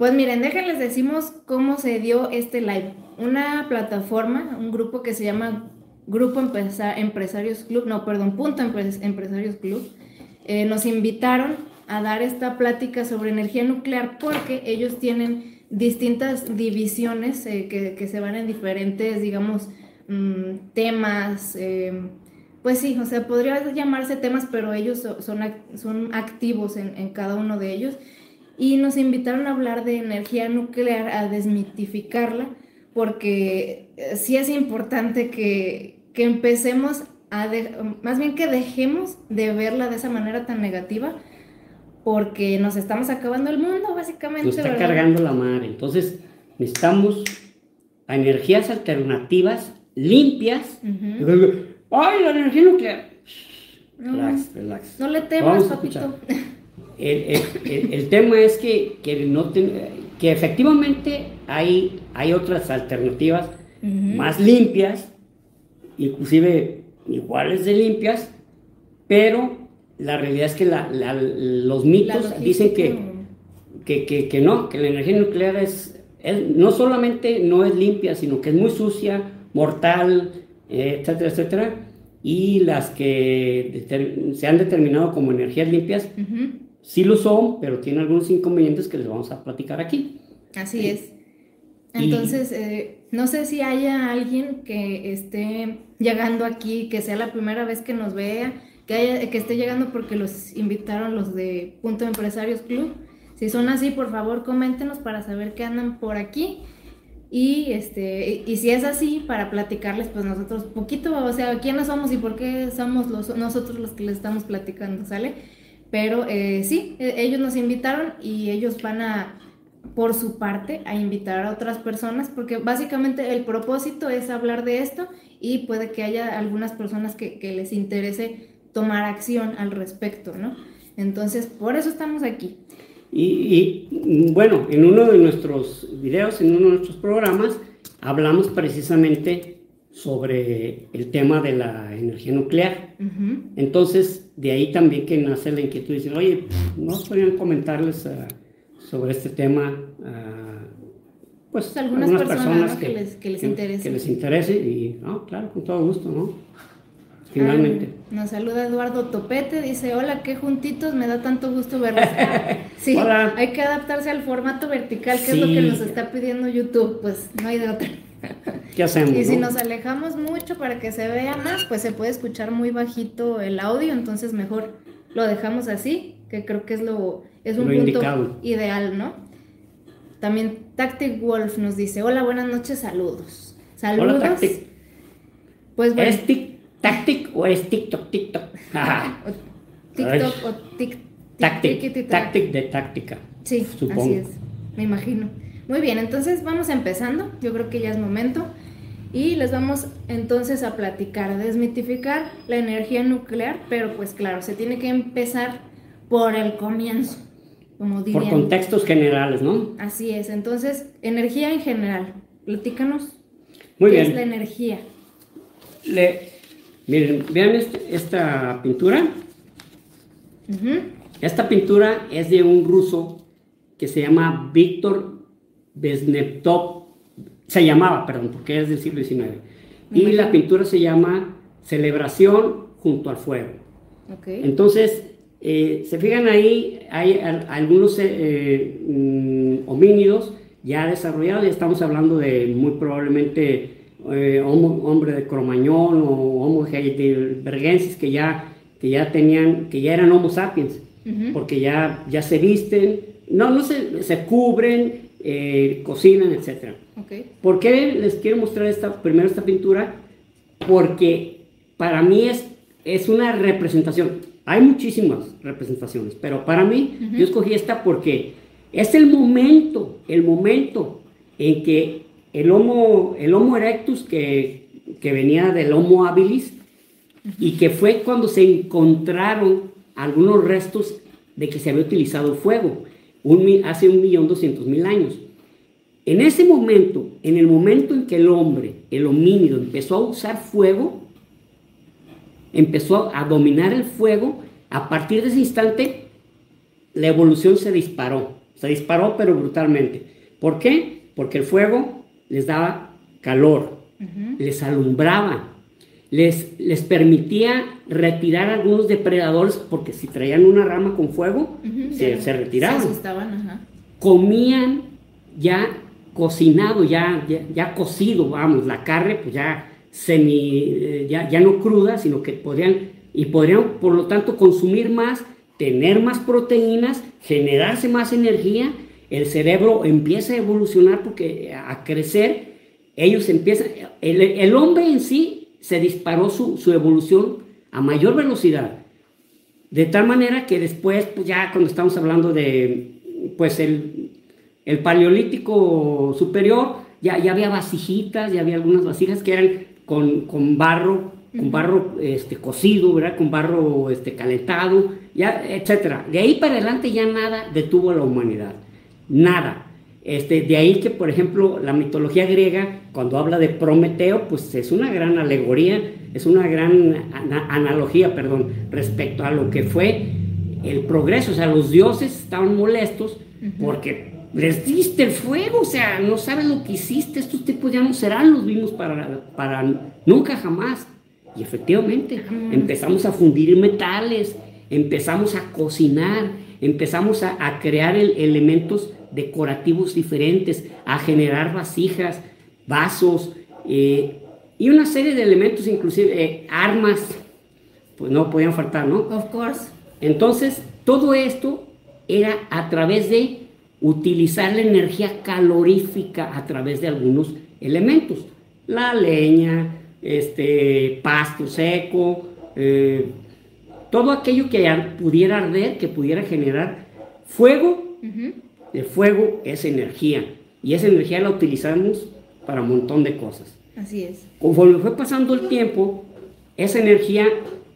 Pues miren, déjenles decimos cómo se dio este live. Una plataforma, un grupo que se llama Grupo Empresarios Club, no, perdón, Punto Empresarios Club, eh, nos invitaron a dar esta plática sobre energía nuclear porque ellos tienen distintas divisiones eh, que, se van en diferentes, digamos, mm, temas. Eh, pues sí, o sea, podría llamarse temas, pero ellos son, son activos en, en, cada uno de ellos. Y nos invitaron a hablar de energía nuclear, a desmitificarla, porque sí es importante que, que empecemos a, más bien que dejemos de verla de esa manera tan negativa, porque nos estamos acabando el mundo, básicamente. Nos está cargando la madre. Entonces, necesitamos energías alternativas, limpias. ¡Ay, la energía nuclear! relax, relax. No le temas, papito. El, el, el, tema es que, que, no que efectivamente hay, hay otras alternativas más limpias, inclusive iguales de limpias, pero la realidad es que los mitos dicen que, que, que, no, que la energía nuclear es, no solamente no es limpia, sino que es muy sucia, mortal, etcétera, etcétera. Y las que se han determinado como energías limpias, sí lo son, pero tienen algunos inconvenientes que les vamos a platicar aquí. Así es. Entonces, eh, no sé si haya alguien que esté llegando aquí, que sea la primera vez que nos vea, que, que esté llegando porque los invitaron los de Punto Empresarios Club. Si son así, por favor, coméntenos para saber que andan por aquí. Y, este, y si es así, para platicarles, pues nosotros poquito, o sea, quiénes somos y por qué somos los, nosotros los que les estamos platicando, ¿sale? Pero eh, sí, e, ellos nos invitaron y ellos van a por su parte a invitar a otras personas, porque básicamente el propósito es hablar de esto y puede que haya algunas personas que, les interese tomar acción al respecto, ¿no? Entonces, por eso estamos aquí. Y, bueno, en uno de nuestros videos, en uno de nuestros programas, hablamos precisamente sobre el tema de la energía nuclear. Entonces, de ahí también que nace la inquietud, dicen, oye, ¿no podrían comentarles a sobre este tema pues algunas, personas, que, les, que, les, interese. Que les interese y, no, claro, con todo gusto, ¿no? Finalmente. nos saluda Eduardo Topete, dice, hola, qué juntitos, me da tanto gusto verlos. sí, hay que adaptarse al formato vertical, que es lo que nos está pidiendo YouTube, pues no hay de otra. ¿Qué hacemos? Y si nos alejamos mucho para que se vea más, pues se puede escuchar muy bajito el audio, entonces mejor lo dejamos así, que creo que es lo es un punto ideal, ¿no? También Tactic Wolf nos dice, hola, buenas noches, saludos. Saludos. Hola, Tactic. Pues bueno. ¿Es Tactic o es TikTok, TikTok? TikTok o TikTok. Tactic, tactic de táctica. Sí, supongo. así es, me imagino. Muy bien, entonces vamos empezando. Yo creo que ya es momento. Y les vamos entonces a platicar, a desmitificar la energía nuclear, pero pues claro, se tiene que empezar por el comienzo. Por contextos generales, ¿no? Así es. Entonces, energía en general. Platícanos. Muy ¿qué bien. es la energía? Le, miren, vean este, esta pintura. Esta pintura es de un ruso que se llama Víctor Besneptov. Se llamaba, perdón, porque es del siglo XIX. Y la pintura se llama Celebración junto al fuego. Okay. Entonces, eh, se fijan ahí, hay algunos eh, eh, mm, homínidos ya desarrollados, ya estamos hablando de muy probablemente hombre de Cromañón o Homo heidelbergensis que ya, que ya tenían, que ya eran Homo sapiens, porque ya, ya se visten, no, no se, se cubren, cocinan, etc. ¿Por qué les quiero mostrar esta, primero esta pintura? Porque para mí es, es una representación. Hay muchísimas representaciones, pero para mí yo escogí esta porque es el momento, el momento en que el Homo, el homo erectus que, que venía del Homo habilis y que fue cuando se encontraron algunos restos de que se había utilizado fuego un, hace un millón doscientos mil años. En ese momento, en el momento en que el hombre, el homínido, empezó a usar fuego, empezó a dominar el fuego, a partir de ese instante la evolución se disparó, Se disparó, pero brutalmente. ¿Por qué? Porque el fuego les daba calor, les alumbraba, les, les permitía retirar a algunos depredadores, porque si traían una rama con fuego, se, retiraban. Comían ya cocinado, ya, ya, cocido, vamos, la carne, pues ya semi, eh, ya, ya no cruda, sino que podrían, y podrían, por lo tanto, consumir más, tener más proteínas, generarse más energía, el cerebro empieza a evolucionar porque a crecer, ellos empiezan, el, hombre en sí se disparó su, su, evolución a mayor velocidad, de tal manera que después, pues ya cuando estamos hablando de, pues el, el paleolítico superior, ya, ya había vasijitas, ya había algunas vasijas que eran con, con barro, con barro este, cocido, ¿verdad? Con barro este, calentado, ya, etcétera. De ahí para adelante ya nada detuvo a la humanidad. Nada. Este, de ahí que, por ejemplo, la mitología griega, cuando habla de Prometeo, pues es una gran alegoría, es una gran analogía, perdón, respecto a lo que fue el progreso. O sea, los dioses estaban molestos porque les diste el fuego, o sea, no sabes lo que hiciste, estos tipos ya no serán los mismos para, para nunca jamás. Y efectivamente, empezamos a fundir metales, empezamos a cocinar, empezamos a, crear elementos decorativos diferentes, a generar vasijas, vasos eh, y una serie de elementos, inclusive eh, armas, pues no podían faltar, ¿no? Of course. Entonces, todo esto era a través de utilizar la energía calorífica a través de algunos elementos. La leña, este, pasto seco, eh, todo aquello que pudiera arder, que pudiera generar fuego. El fuego es energía y esa energía la utilizamos para un montón de cosas. Así es. Conforme fue pasando el tiempo, esa energía,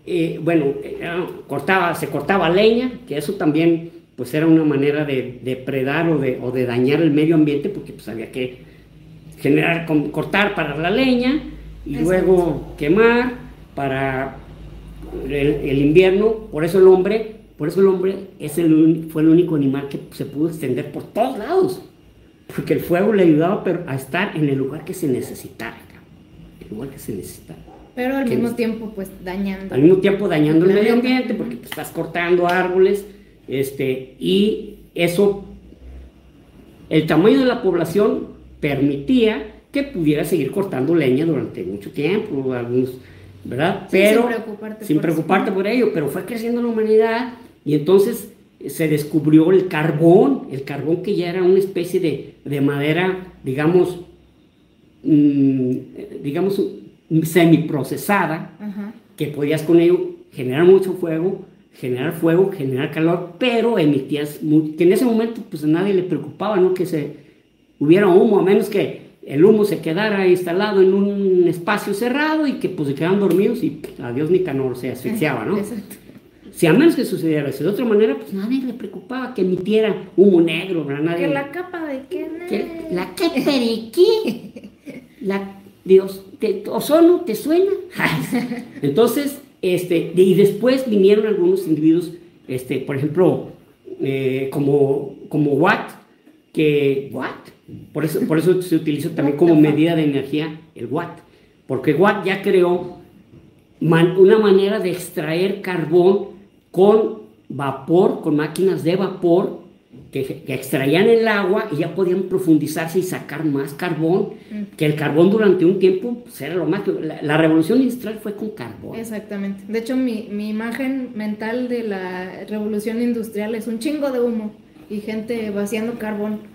eh, bueno, eh, cortaba, se cortaba leña, que eso también pues era una manera de depredar o de, o de dañar el medio ambiente, porque pues había que generar, cortar para la leña y luego quemar para el, invierno, por eso el hombre, por eso el hombre es el, fue el único animal que se pudo extender por todos lados, porque el fuego le ayudaba a estar en el lugar que se necesitara, el lugar que se necesitara. Pero al mismo tiempo, pues dañando. Al mismo tiempo dañando el medio ambiente, porque pues, estás cortando árboles, este, y eso, el tamaño de la población permitía que pudiera seguir cortando leña durante mucho tiempo, algunos, ¿verdad? pero sin preocuparte, sin por, preocuparte por ello, pero fue creciendo la humanidad y entonces se descubrió el carbón, el carbón que ya era una especie de, de madera, digamos, mmm, digamos, semiprocesada, que podías con ello generar mucho fuego generar fuego, generar calor, pero emitías, que en ese momento pues a nadie le preocupaba, ¿no? Que se hubiera humo, a menos que el humo se quedara instalado en un espacio cerrado y que pues se quedaban dormidos y pues, adiós Nicanor se asfixiaba, ¿no? Exacto. Si a menos que sucediera eso de otra manera, pues nadie le preocupaba que emitiera humo negro, ¿verdad? Nadie, que la capa de qué, ¿Qué? ¿La qué periquí? La, Dios, te, ¿ozono te suena? Entonces, este, y después vinieron algunos individuos, este, por ejemplo, eh, como, como Watt, que Watt, por eso, por eso se utiliza también como medida de energía el Watt, porque Watt ya creó una manera de extraer carbón con vapor, con máquinas de vapor, que, extraían el agua y ya podían profundizarse y sacar más carbón, mm. que el carbón durante un tiempo pues, era lo más... La, revolución industrial fue con carbón. Exactamente. De hecho, mi, mi, imagen mental de la revolución industrial es un chingo de humo y gente vaciando carbón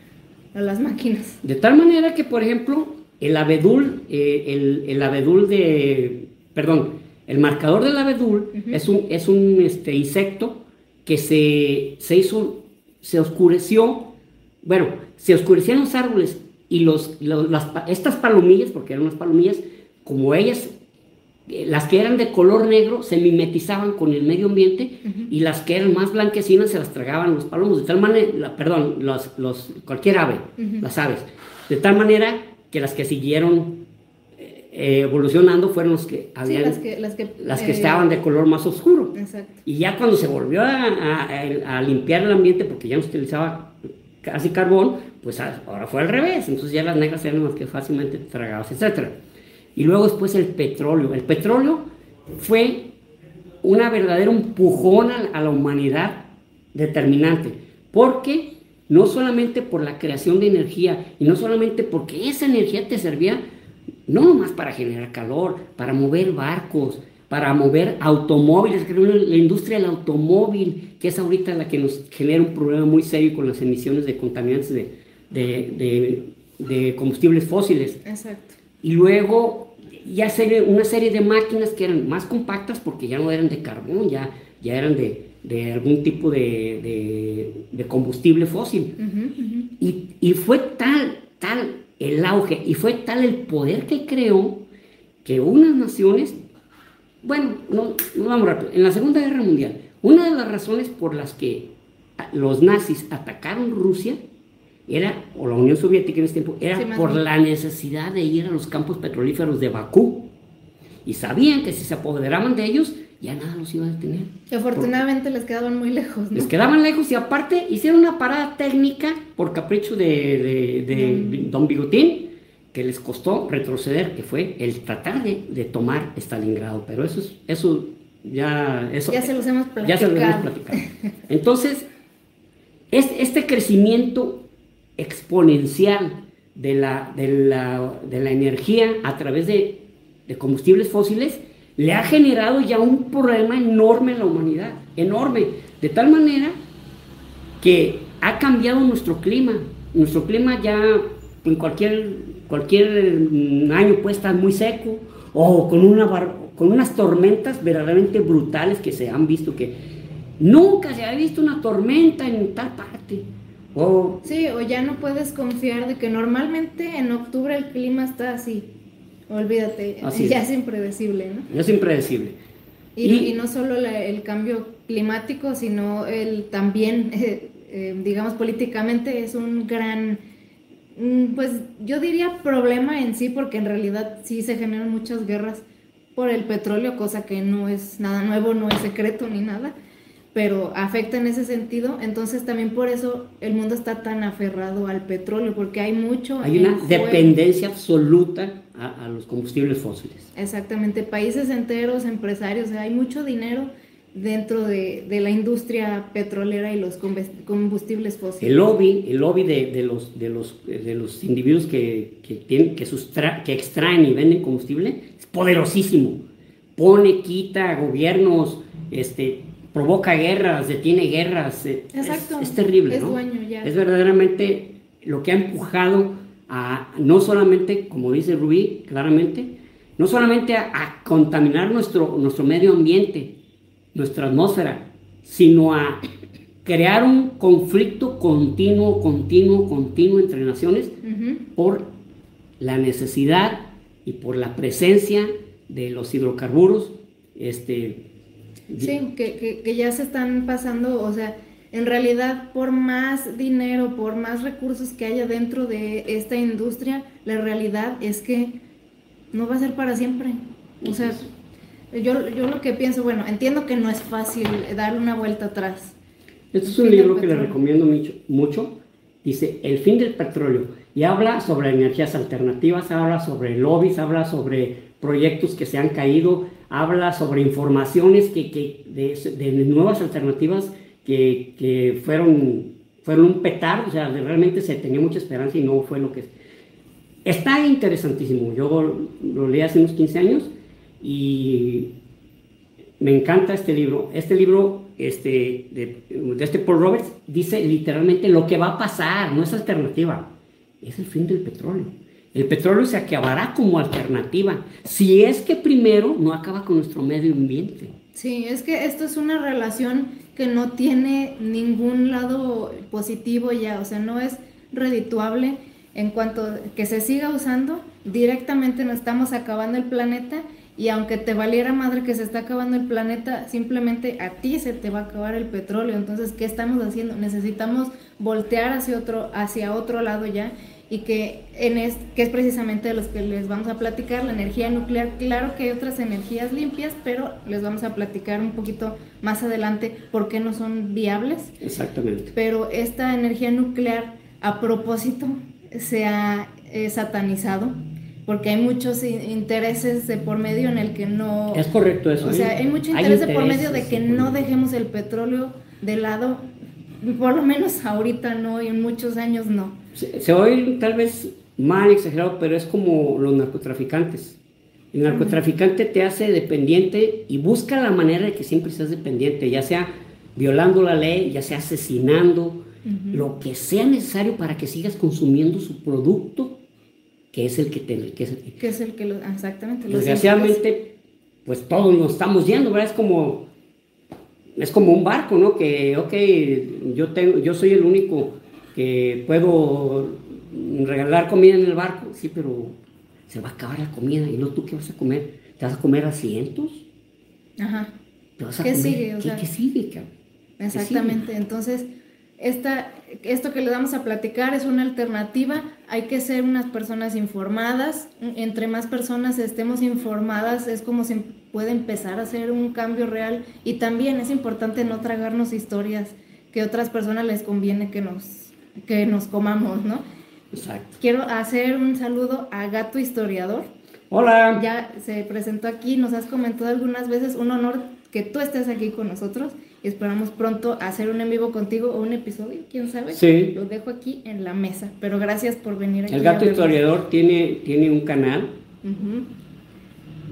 a las máquinas. De tal manera que, por ejemplo, el abedul, eh, el, el, abedul de... Perdón, el marcador del abedul es un, es un este, insecto que se, se hizo se oscureció, bueno, se oscurecían los árboles y los, las, estas palomillas, porque eran unas palomillas, como ellas, las que eran de color negro se mimetizaban con el medio ambiente y las que eran más blanquecinas se las tragaban los palomos, de tal manera, perdón, los, los, cualquier ave, las aves, de tal manera que las que siguieron eh, evolucionando fueron los que habían, las que, las que, eh, estaban de color más oscuro. Y ya cuando se volvió a, limpiar el ambiente, porque ya no se utilizaba gas y carbón, pues ahora fue al revés. Entonces ya las negras eran más que fácilmente tragadas, etc. Y luego después el petróleo. El petróleo fue una verdadera empujón a la humanidad determinante, porque no solamente por la creación de energía y no solamente porque esa energía te servía no nomás para generar calor, para mover barcos, para mover automóviles, la industria del automóvil, que es ahorita la que nos genera un problema muy serio con las emisiones de contaminantes de, combustibles fósiles. Exacto. Y luego ya se una serie de máquinas que eran más compactas porque ya no eran de carbón, ya, ya eran de, algún tipo de, combustible fósil. Y, y, fue tal, tal el auge y fue tal el poder que creó que unas naciones bueno, no, vamos rápido. En la Segunda Guerra Mundial, una de las razones por las que los nazis atacaron Rusia era, o la Unión Soviética en ese tiempo, era por la necesidad de ir a los campos petrolíferos de Bakú. Y sabían que si se apoderaban de ellos, ya nada los iba a detener. Que afortunadamente les quedaban muy lejos. Les quedaban lejos y aparte hicieron una parada técnica por capricho de, de Don Bigotín que les costó retroceder, que fue el tratar de, tomar Stalingrado. Pero eso, es, eso ya... Eso, ya se los hemos platicado. Ya se los hemos platicado. Entonces, este, este crecimiento exponencial de la, de la, de la energía a través de, combustibles fósiles le ha generado ya un problema enorme en la humanidad, enorme, de tal manera que ha cambiado nuestro clima. Nuestro clima ya en cualquier cualquier mm, año puede estar muy seco o con, una con unas tormentas verdaderamente brutales que se han visto que nunca se ha visto una tormenta en tal parte. Sí, o ya no puedes confiar de que normalmente en octubre el clima está así. Olvídate, ya es. impredecible, ¿no? Es impredecible. Y, no solo el cambio climático, sino el también, eh, digamos, políticamente es un gran Mm, pues yo diría problema en sí, porque en realidad sí se generan muchas guerras por el petróleo, cosa que no es nada nuevo, no es secreto ni nada, pero afecta en ese sentido. Entonces también por eso el mundo está tan aferrado al petróleo, porque hay mucho... Hay una dependencia absoluta a, a, los combustibles fósiles. Exactamente, países enteros, empresarios, hay mucho dinero dentro de, la industria petrolera y los combustibles fósiles. El lobby, el lobby de, los, de, los, de los individuos que, tienen, que, que extraen y venden combustible es poderosísimo. Pone, quita gobiernos, este, provoca guerras, detiene guerras. Eh, Exacto. Es, terrible, es Dueño ya. Es verdaderamente lo que ha empujado a, no solamente, como dice Rubí, claramente, no solamente a, a contaminar nuestro, nuestro medio ambiente, nuestra atmósfera, sino a crear un conflicto continuo, continuo, continuo entre naciones por la necesidad y por la presencia de los hidrocarburos. Este, sí, que, que, ya se están pasando, o sea, en realidad por más dinero, por más recursos que haya dentro de esta industria, la realidad es que no va a ser para siempre. O sea, yo, yo lo que pienso, bueno, entiendo que no es fácil dar una vuelta atrás. Este es un libro que le recomiendo mucho, mucho. Dice El fin del petróleo. Y habla sobre energías alternativas, habla sobre lobbies, habla sobre proyectos que se han caído, habla sobre informaciones que, que de, nuevas alternativas que, que, fueron, fueron un petar, o sea, realmente se tenía mucha esperanza y no fue lo que... Está interesantísimo. Yo lo leí hace unos 15 años y me encanta este libro. Este libro este, de, este Paul Roberts dice literalmente lo que va a pasar, no es alternativa, es el fin del petróleo. El petróleo se acabará como alternativa, si es que primero no acaba con nuestro medio ambiente. Sí, es que esto es una relación que no tiene ningún lado positivo ya, o sea, no es redituable en cuanto que se siga usando, directamente nos estamos acabando el planeta y aunque te valiera madre que se está acabando el planeta, simplemente a ti se te va a acabar el petróleo. Entonces, ¿qué estamos haciendo? Necesitamos voltear hacia otro, hacia otro lado ya y que, en es, que es precisamente de los que les vamos a platicar, la energía nuclear. Claro que hay otras energías limpias, pero les vamos a platicar un poquito más adelante por qué no son viables. Exactamente. Pero esta energía nuclear a propósito se ha eh, satanizado porque hay muchos intereses de por medio en el que no... Es correcto eso. O sea, ¿eh? hay mucho interés de por medio de que no dejemos el petróleo de lado, por lo menos ahorita no y en muchos años no. Se, se oye tal vez mal exagerado, pero es como los narcotraficantes. El narcotraficante te hace dependiente y busca la manera de que siempre seas dependiente, ya sea violando la ley, ya sea asesinando, lo que sea necesario para que sigas consumiendo su producto que es el que te... Que es el que, es el que lo, exactamente. Desgraciadamente, pues todos nos estamos yendo, ¿verdad? Es como, es como un barco, ¿no? Que, ok, yo, tengo, yo soy el único que puedo regalar comida en el barco, sí, pero se va a acabar la comida y no tú qué vas a comer. ¿Te vas a comer a cientos? Ajá. ¿Te vas a ¿Qué sigue? ¿Qué, sigue, Exactamente, entonces esta, esto que le vamos a platicar es una alternativa. Hay que ser unas personas informadas. Entre más personas estemos informadas es como se puede empezar a hacer un cambio real. Y también es importante no tragarnos historias que otras personas les conviene que nos, que nos comamos, ¿no? Exacto. Quiero hacer un saludo a Gato Historiador. Hola. Ya se presentó aquí, nos has comentado algunas veces. Un honor que tú estés aquí con nosotros esperamos pronto hacer un en vivo contigo o un episodio, quién sabe. Sí. Lo dejo aquí en la mesa, pero gracias por venir aquí. El gato historiador tiene, tiene un canal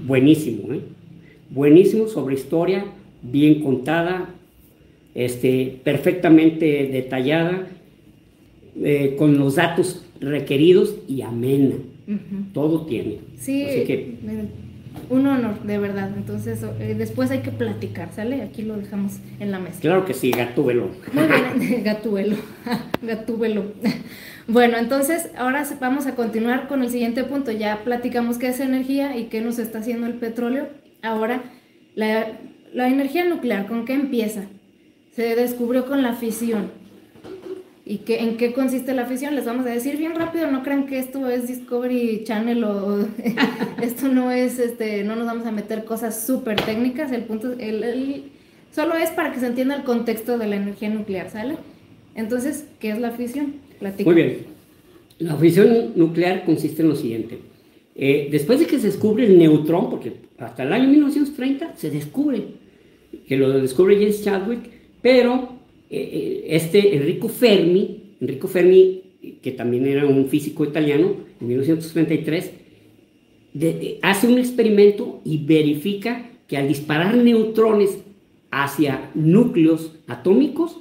buenísimo, ¿eh? buenísimo sobre historia, bien contada, este, perfectamente detallada, eh, con los datos requeridos y amena. Todo tiene. Sí, Así que, un honor, de verdad. Entonces, eh, después hay que platicar, ¿sale? Aquí lo dejamos en la mesa. Claro que sí, gatúbelo. Muy bien, gatúbelo, gatúbelo. Bueno, entonces ahora vamos a continuar con el siguiente punto. Ya platicamos qué es energía y qué nos está haciendo el petróleo. Ahora, la, la energía nuclear, ¿con qué empieza? Se descubrió con la fisión. ¿Y qué, en qué consiste la fisión? Les vamos a decir bien rápido, no crean que esto es Discovery Channel o esto no es, este, no nos vamos a meter cosas súper técnicas, el punto, el, solo es para que se entienda el contexto de la energía nuclear, ¿sale? Entonces, ¿qué es la fisión? Muy bien. La fisión nuclear consiste en lo siguiente. Eh, después de que se descubre el neutrón, porque hasta el año 1930 se descubre, que lo descubre James Chadwick, pero eh, eh, este Enrico Fermi, Enrico Fermi, que también era un físico italiano, en 1933, hace un experimento y verifica que al disparar neutrones hacia núcleos atómicos,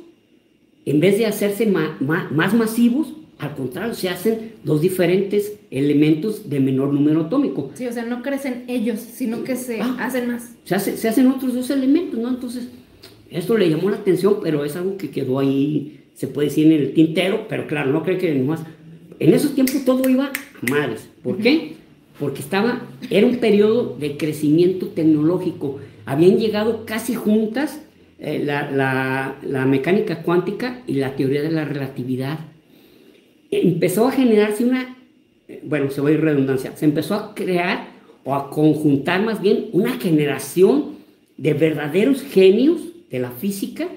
en vez de hacerse más masivos, al contrario, se hacen dos diferentes elementos de menor número atómico. Sí, o sea, no crecen ellos, sino que se ah. hacen más. Se, se hacen otros dos elementos, ¿no? Entonces, esto le llamó la atención, pero es algo que quedó ahí, se puede decir, en el tintero, pero claro, no creo que más. En esos tiempos todo iba a madres. ¿Por qué? Porque estaba, era un periodo de crecimiento tecnológico. Habían llegado casi juntas eh, la, la mecánica cuántica y la teoría de la relatividad. Empezó a generarse una, bueno, se va a ir redundancia, se empezó a crear o a conjuntar más bien una generación de verdaderos genios de la física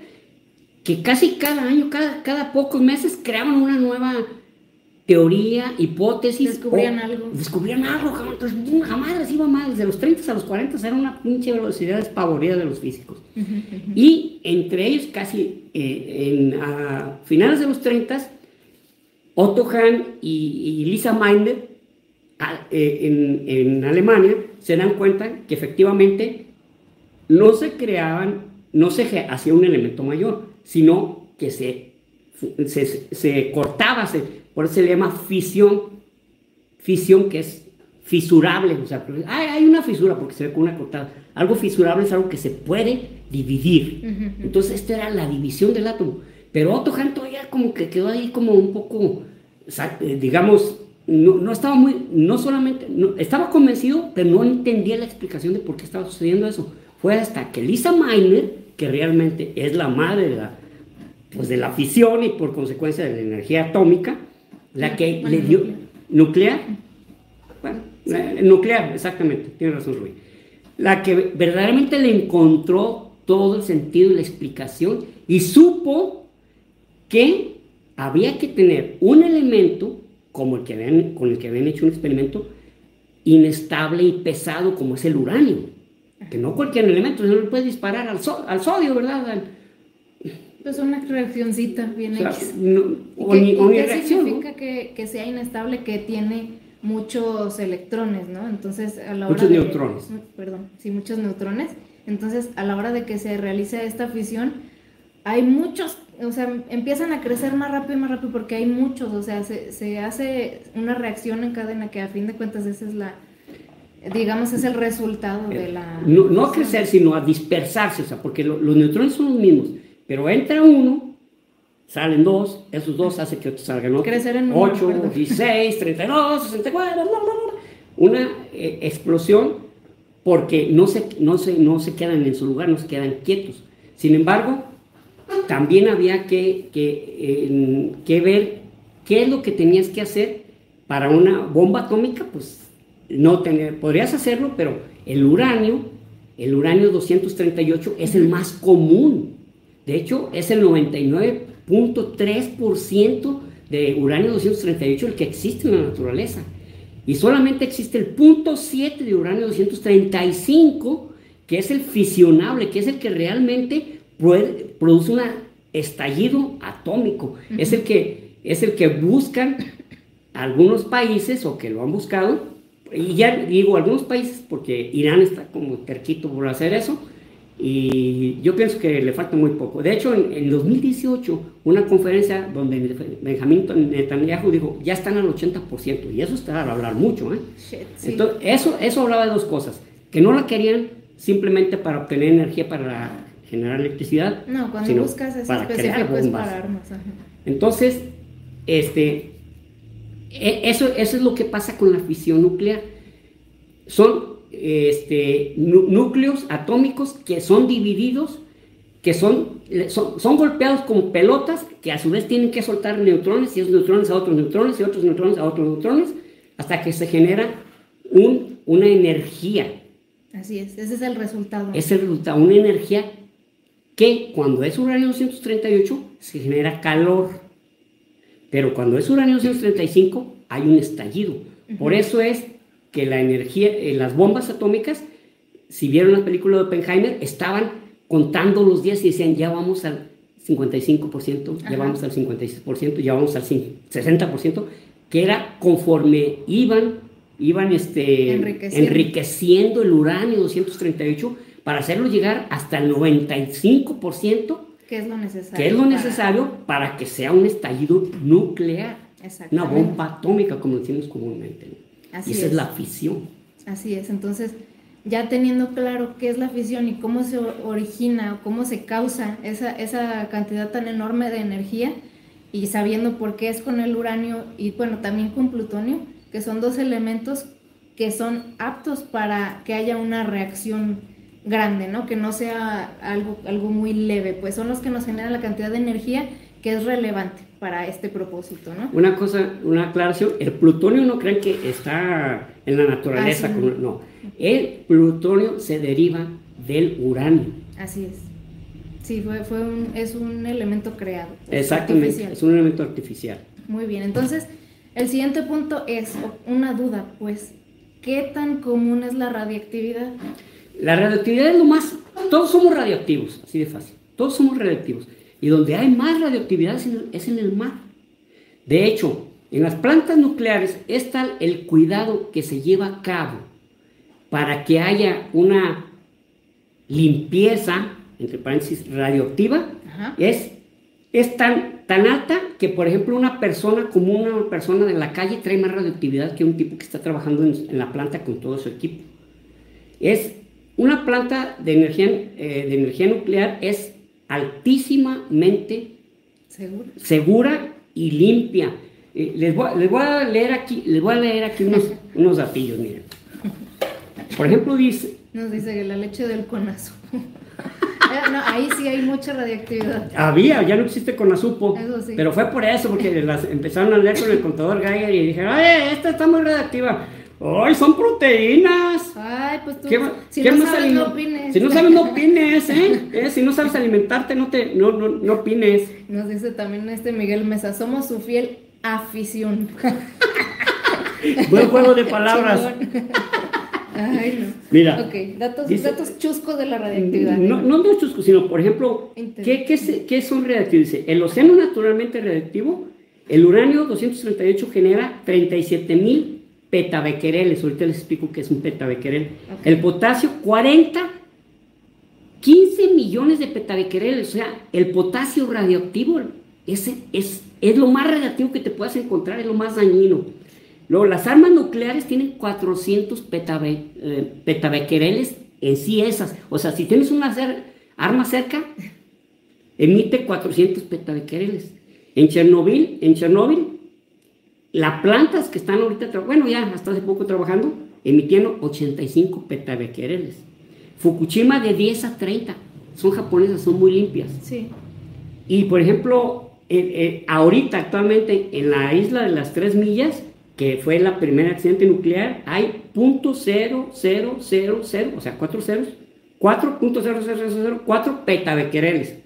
que casi cada año, cada, cada pocos meses creaban una nueva teoría, hipótesis. Descubrían algo. Descubrían algo, jamás les iba mal. Desde los 30 a los 40 era una pinche velocidad despavorida de los físicos. Y entre ellos, casi eh, en, a finales de los 30, Otto Hahn y, Lisa Meitner eh, en, en Alemania se dan cuenta que efectivamente no se creaban no se hacía un elemento mayor, sino que se, se, cortaba, se, por eso se le llama fisión, fisión que es fisurable, o sea, hay, una fisura porque se ve con una cortada. Algo fisurable es algo que se puede dividir. Entonces, esta era la división del átomo. Pero Otto Hahn todavía como que quedó ahí como un poco, eh, digamos, no, estaba muy, no solamente, estaba convencido, pero no entendía la explicación de por qué estaba sucediendo eso. Fue hasta que Lisa Meitner que realmente es la madre de la, pues de la fisión y por consecuencia de la energía atómica, la que le dio nuclear, bueno, eh, nuclear, exactamente, tiene razón Rui, la que verdaderamente le encontró todo el sentido y la explicación y supo que había que tener un elemento como el que habían, con el que habían hecho un experimento inestable y pesado como es el uranio. Que no cualquier elemento, no le puedes disparar al, al sodio, ¿verdad? Pues una reaccioncita bien o o ni, qué significa que, que, sea inestable, que tiene muchos electrones, ¿no? Entonces, a la hora Muchos neutrones. Perdón, sí, muchos neutrones. Entonces, a la hora de que se realice esta fisión, hay muchos, o sea, empiezan a crecer más rápido y más rápido porque hay muchos, o sea, se, se hace una reacción en cadena que a fin de cuentas esa es la, digamos, es el resultado de eh, la... No, no a crecer, sino a dispersarse, o sea, porque los neutrones son los mismos, pero entra uno, salen dos, esos dos hacen que salgan otros. Crecer en 8, 16, 32, 64, una eh, explosión porque no se, no, se, no se quedan en su lugar, no se quedan quietos. Sin embargo, también había que, que, que ver qué es lo que tenías que hacer para una bomba atómica, pues no tener, podrías hacerlo, pero el uranio, el uranio 238 es el más común. De hecho, es el 99.3% de uranio 238 el que existe en la naturaleza. Y solamente existe el punto 7 de uranio 235, que es el fisionable, que es el que realmente produce un estallido atómico. Es el que es el que buscan algunos países o que lo han buscado y ya digo algunos países porque Irán está como terquito por hacer eso y yo pienso que le falta muy poco. De hecho, en, 2018, una conferencia donde Benjamín Netanyahu dijo, ya están al 80%, y eso está a hablar mucho. ¿eh? Entonces, eso, eso hablaba de dos cosas, que no la querían simplemente para obtener energía para generar electricidad, no, cuando buscas ese para crear bombas. Para armas, Entonces, este, eso, eso es lo que pasa con la fisión nuclear. Son este, núcleos atómicos que son divididos, que son, son, golpeados como pelotas, que a su vez tienen que soltar neutrones, y esos neutrones a otros neutrones, y otros neutrones a otros neutrones, hasta que se genera un, una energía. Así es, ese es el resultado. Es el resultado, una energía que cuando es uranio 238 se genera calor, pero cuando es uranio 235 hay un estallido. Por eso es que la energía, eh, las bombas atómicas, si vieron la película de Oppenheimer, estaban contando los días y decían, ya vamos al 55%, ya vamos al 56%, ya vamos al 60%, que era conforme iban, iban este, enriqueciendo. el uranio 238 para hacerlo llegar hasta el 95%, que es lo necesario, que es lo necesario para, que sea un estallido nuclear, una bomba atómica, como decimos comúnmente y esa es. la fisión. Así es, entonces ya teniendo claro qué es la fisión y cómo se origina o cómo se causa esa, esa cantidad tan enorme de energía y sabiendo por qué es con el uranio y bueno, también con plutonio, que son dos elementos que son aptos para que haya una reacción grande, ¿no? Que no sea algo, algo muy leve, pues son los que nos generan la cantidad de energía que es relevante para este propósito, ¿no? Una cosa, una aclaración, el plutonio no creen que está en la naturaleza, ah, no, el plutonio se deriva del uranio. Así es. Sí, fue, fue un, es un elemento creado. Exactamente, es un elemento artificial. Muy bien, entonces el siguiente punto es una duda, pues, ¿qué tan común es la radioactividad? La radioactividad es lo más, todos somos radioactivos, así de fácil, todos somos radioactivos. Y donde hay más radioactividad es en el, mar. De hecho, en las plantas nucleares es tal el cuidado que se lleva a cabo para que haya una limpieza, entre paréntesis, radioactiva, es, es tan, tan alta que, por ejemplo, una persona como una persona de la calle trae más radioactividad que un tipo que está trabajando en, la planta con todo su equipo. Es una planta de energía, eh, de energía nuclear es altísimamente segura, y limpia. Eh, les, voy, a leer aquí, les voy a leer aquí unos, unos datillos, miren. Por ejemplo, dice... Nos dice que la leche del conazo. Eh, ahí sí hay mucha radioactividad. Había, ya no existe conazupo. Pero fue por eso, porque las empezaron a leer con el contador Geiger y dijeron, ¡eh, esta está muy radioactiva! ¡Ay, son proteínas! Ay, pues tú, ¿Qué ma- si qué no más sabes, no opines. Si no sabes, no opines, ¿eh? ¿Eh? Si no sabes alimentarte, no, te, no, no, no opines. Nos dice también este Miguel Mesa, somos su fiel afición. Buen juego de palabras. Ay, no. Mira. Ok, datos, Dice- datos chuscos de la radioactividad. No, no de chuscos, sino, por ejemplo, ¿qué, qué, qué son radiactivos? Dice, el océano naturalmente radiactivo, el uranio 238 genera 37 mil petabequereles. Ahorita les explico qué es un petabequerel. El potasio, 40, 15 millones de petabequereles. O sea, el potasio radioactivo ese es, es lo más radioactivo que te puedas encontrar, es lo más dañino. Luego, las armas nucleares tienen 400 petabe- eh, petabequereles en sí esas. O sea, si tienes una cer- arma cerca, emite 400 petabequereles. En Chernobyl, en Chernobyl, las plantas que están ahorita, bueno, ya hasta hace poco trabajando, emitiendo 85 petabequereles. Fukushima de 10 a 30. Son japonesas, son muy limpias. Sí. Y por ejemplo, eh, eh, ahorita actualmente en la isla de las tres millas, que fue la primera accidente nuclear, hay punto cero, cero, cero, cero, o sea, cuatro ceros, 4.0004 petabequereles.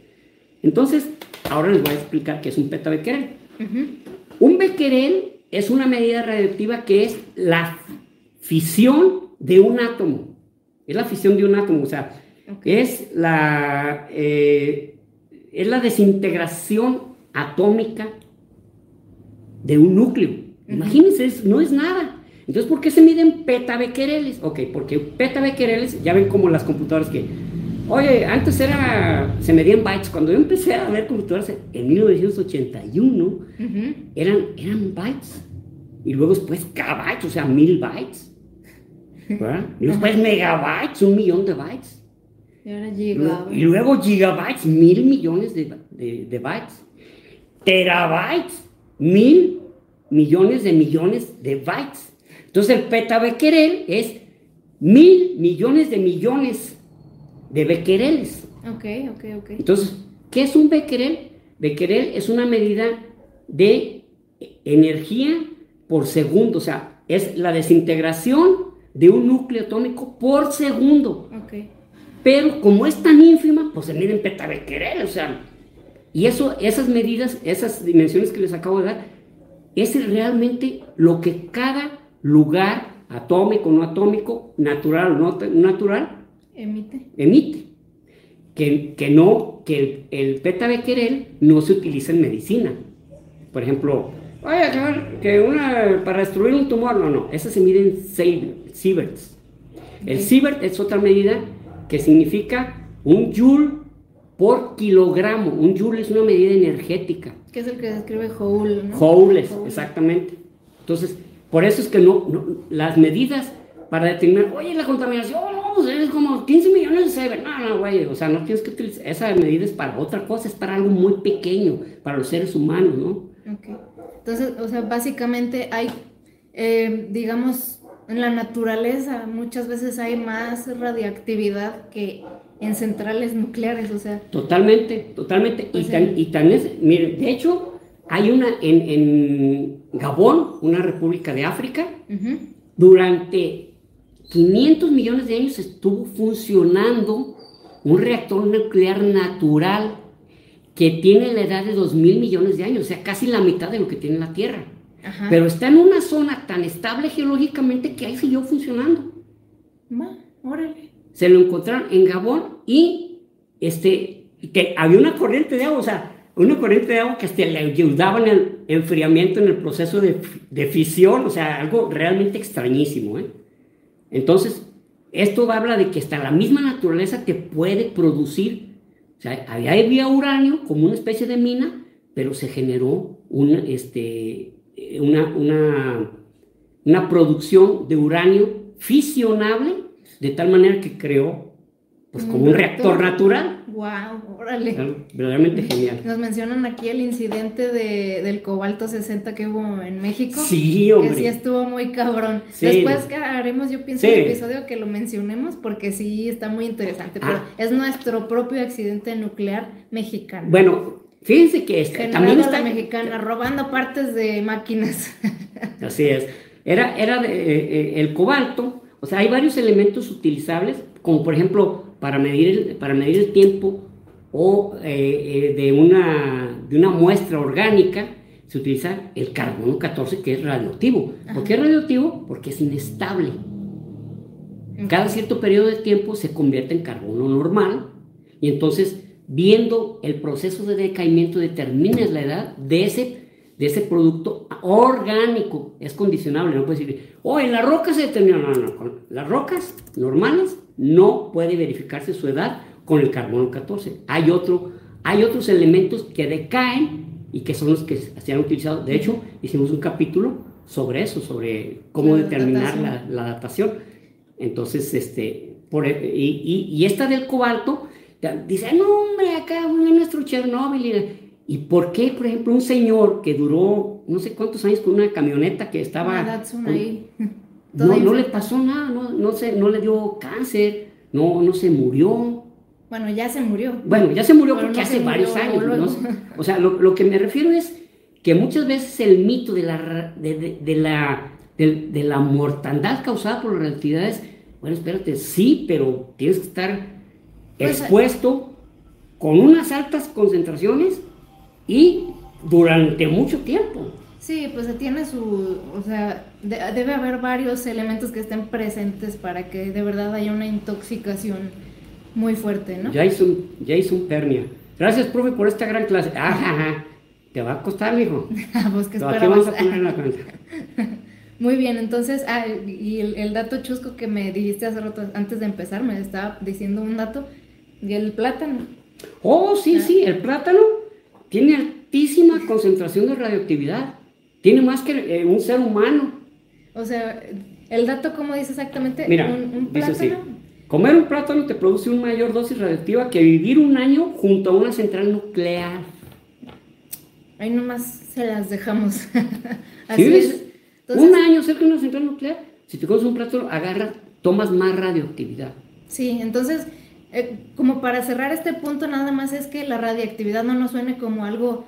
Entonces, ahora les voy a explicar qué es un petabequerel. Un becquerel es una medida radioactiva que es la fisión de un átomo. Es la fisión de un átomo, o sea, es, la, eh, es la desintegración atómica de un núcleo. Imagínense, es- no es nada. Entonces, ¿por qué se miden petabequereles? Ok, porque petabequereles, ya ven como las computadoras que, oye, antes era, se medían bytes. Cuando yo empecé a ver computadoras en 1981, Ujú. eran, eran bytes. Y luego después kbytes, o sea, mil bytes. ¿verdad? Y después megabytes, un millón de bytes. Y ahora Y llegaba. luego gigabytes, mil millones de, de- de bytes. Terabytes, mil millones de millones de bytes. Entonces el petabequerel es mil millones de millones de bequereles. Ok, ok, ok. Entonces, ¿qué es un becquerel? Becquerel es una medida de energía por segundo, o sea, es la desintegración de un núcleo atómico por segundo. Ok. Pero como es tan ínfima, pues se miden petabequerel, o sea, y eso, esas medidas, esas dimensiones que les acabo de dar, es realmente lo que cada lugar atómico, no atómico, natural o no natural, Emite. emite. Que, que no, que el, el petabequerel no se utiliza en medicina. Por ejemplo, oye, señor, que una, para destruir un tumor, no, no, esa se mide en siev- sieverts. El sievert es otra medida que significa un joule por kilogramo. Un joule es una medida energética. Que es el que describe Joule, ¿no? Joules, Joule. exactamente. Entonces, por eso es que no, no- las medidas para determinar, oye, la contaminación, no, pues es como 15 millones de sievert. No, no, güey, o sea, no tienes que utilizar, esa medida es para otra cosa, es para algo muy pequeño, para los seres humanos, ¿no? Ok. Entonces, o sea, básicamente hay, eh, digamos, en la naturaleza muchas veces hay más radiactividad que en centrales nucleares, o sea, Totalmente, totalmente. Y, tan, y tan es, miren, de hecho, hay una en, en Gabón, una república de África, durante 500 millones de años estuvo funcionando un reactor nuclear natural que tiene la edad de 2 mil millones de años, o sea, casi la mitad de lo que tiene la Tierra. ajá. Pero está en una zona tan estable geológicamente que ahí siguió funcionando. Va, órale. Se lo encontraron en Gabón y este, que había una corriente de agua, o sea, una corriente de agua que hasta le ayudaba en el enfriamiento, en el proceso de, de fisión, o sea, algo realmente extrañísimo. ¿eh? Entonces, esto habla de que hasta la misma naturaleza te puede producir, sea, ahí había uranio como una especie de mina, pero se generó una, este, una, una, una producción de uranio fisionable de tal manera que creó, pues como un reactor natural. Wow, órale. Algo verdaderamente genial. Nos mencionan aquí el incidente de, del cobalto 60 que hubo en México. Sí, Que hombre. sí estuvo muy cabrón. Sí. Después que haremos, yo pienso, Sí. el episodio que lo mencionemos porque sí está muy interesante. Pero Ah. es nuestro propio accidente nuclear mexicano. Bueno, fíjense que este, Generado también está la mexicana, robando partes de máquinas. Así es. Era, era de, eh, eh, el cobalto, o sea, hay varios elementos utilizables, como por ejemplo, para medir el, para medir el tiempo o eh, de, una, de una muestra orgánica, se utiliza el carbono 14 que es radioactivo. ¿Por qué es radioactivo? Porque es inestable. Cada cierto periodo de tiempo se convierte en carbono normal y entonces viendo el proceso de decaimiento determinas la edad de ese, de ese producto orgánico. Es condicionable, no puedes decir, oh, en la roca se determina. No, no, las rocas normales no puede verificarse su edad con el carbono 14. Hay, otro, hay otros elementos que decaen y que son los que se han utilizado. De hecho, hicimos un capítulo sobre eso, sobre cómo determinar La, datación. Entonces, este, por, e, y, y, esta del cobalto, dice, no, hombre, acá en nuestro Chernóbil. ¿Y por qué, por ejemplo, un señor que duró no sé cuántos años con una camioneta que estaba... no, no le pasó nada, no, no, se, no le dio cáncer, no, no se murió. Bueno, ya se murió. Bueno, ya se murió porque hace varios años. O sea, lo, lo, que me refiero es que muchas veces el mito de la, de, de, la, de, la mortandad causada por las radioactividades, bueno, espérate, sí, pero tienes que estar pues, expuesto con unas altas concentraciones y durante mucho tiempo. Sí, pues tiene su, o sea, debe haber varios elementos que estén presentes para que de verdad haya una intoxicación muy fuerte, ¿no? Ya hizo un, ya hizo un pernia. Gracias, profe, por esta gran clase. Ajá, Te va a costar, mijo. Ah, pues a poner la cuenta. Muy bien, entonces, ah, y el, el, dato chusco que me dijiste hace rato, antes de empezar, me estaba diciendo un dato, y el plátano. Oh, sí, sí, el plátano tiene altísima concentración de radioactividad. Tiene más que eh, un ser humano. O sea, el dato, ¿cómo dice exactamente? Mira, un, plátano. Comer un plátano te produce una mayor dosis radioactiva que vivir un año junto a una central nuclear. Ahí nomás se las dejamos. Así es. un año cerca de una central nuclear, si te comes un plátano, agarra, tomas más radioactividad. Sí, entonces eh, como para cerrar este punto, nada más es que la radiactividad no nos suene como algo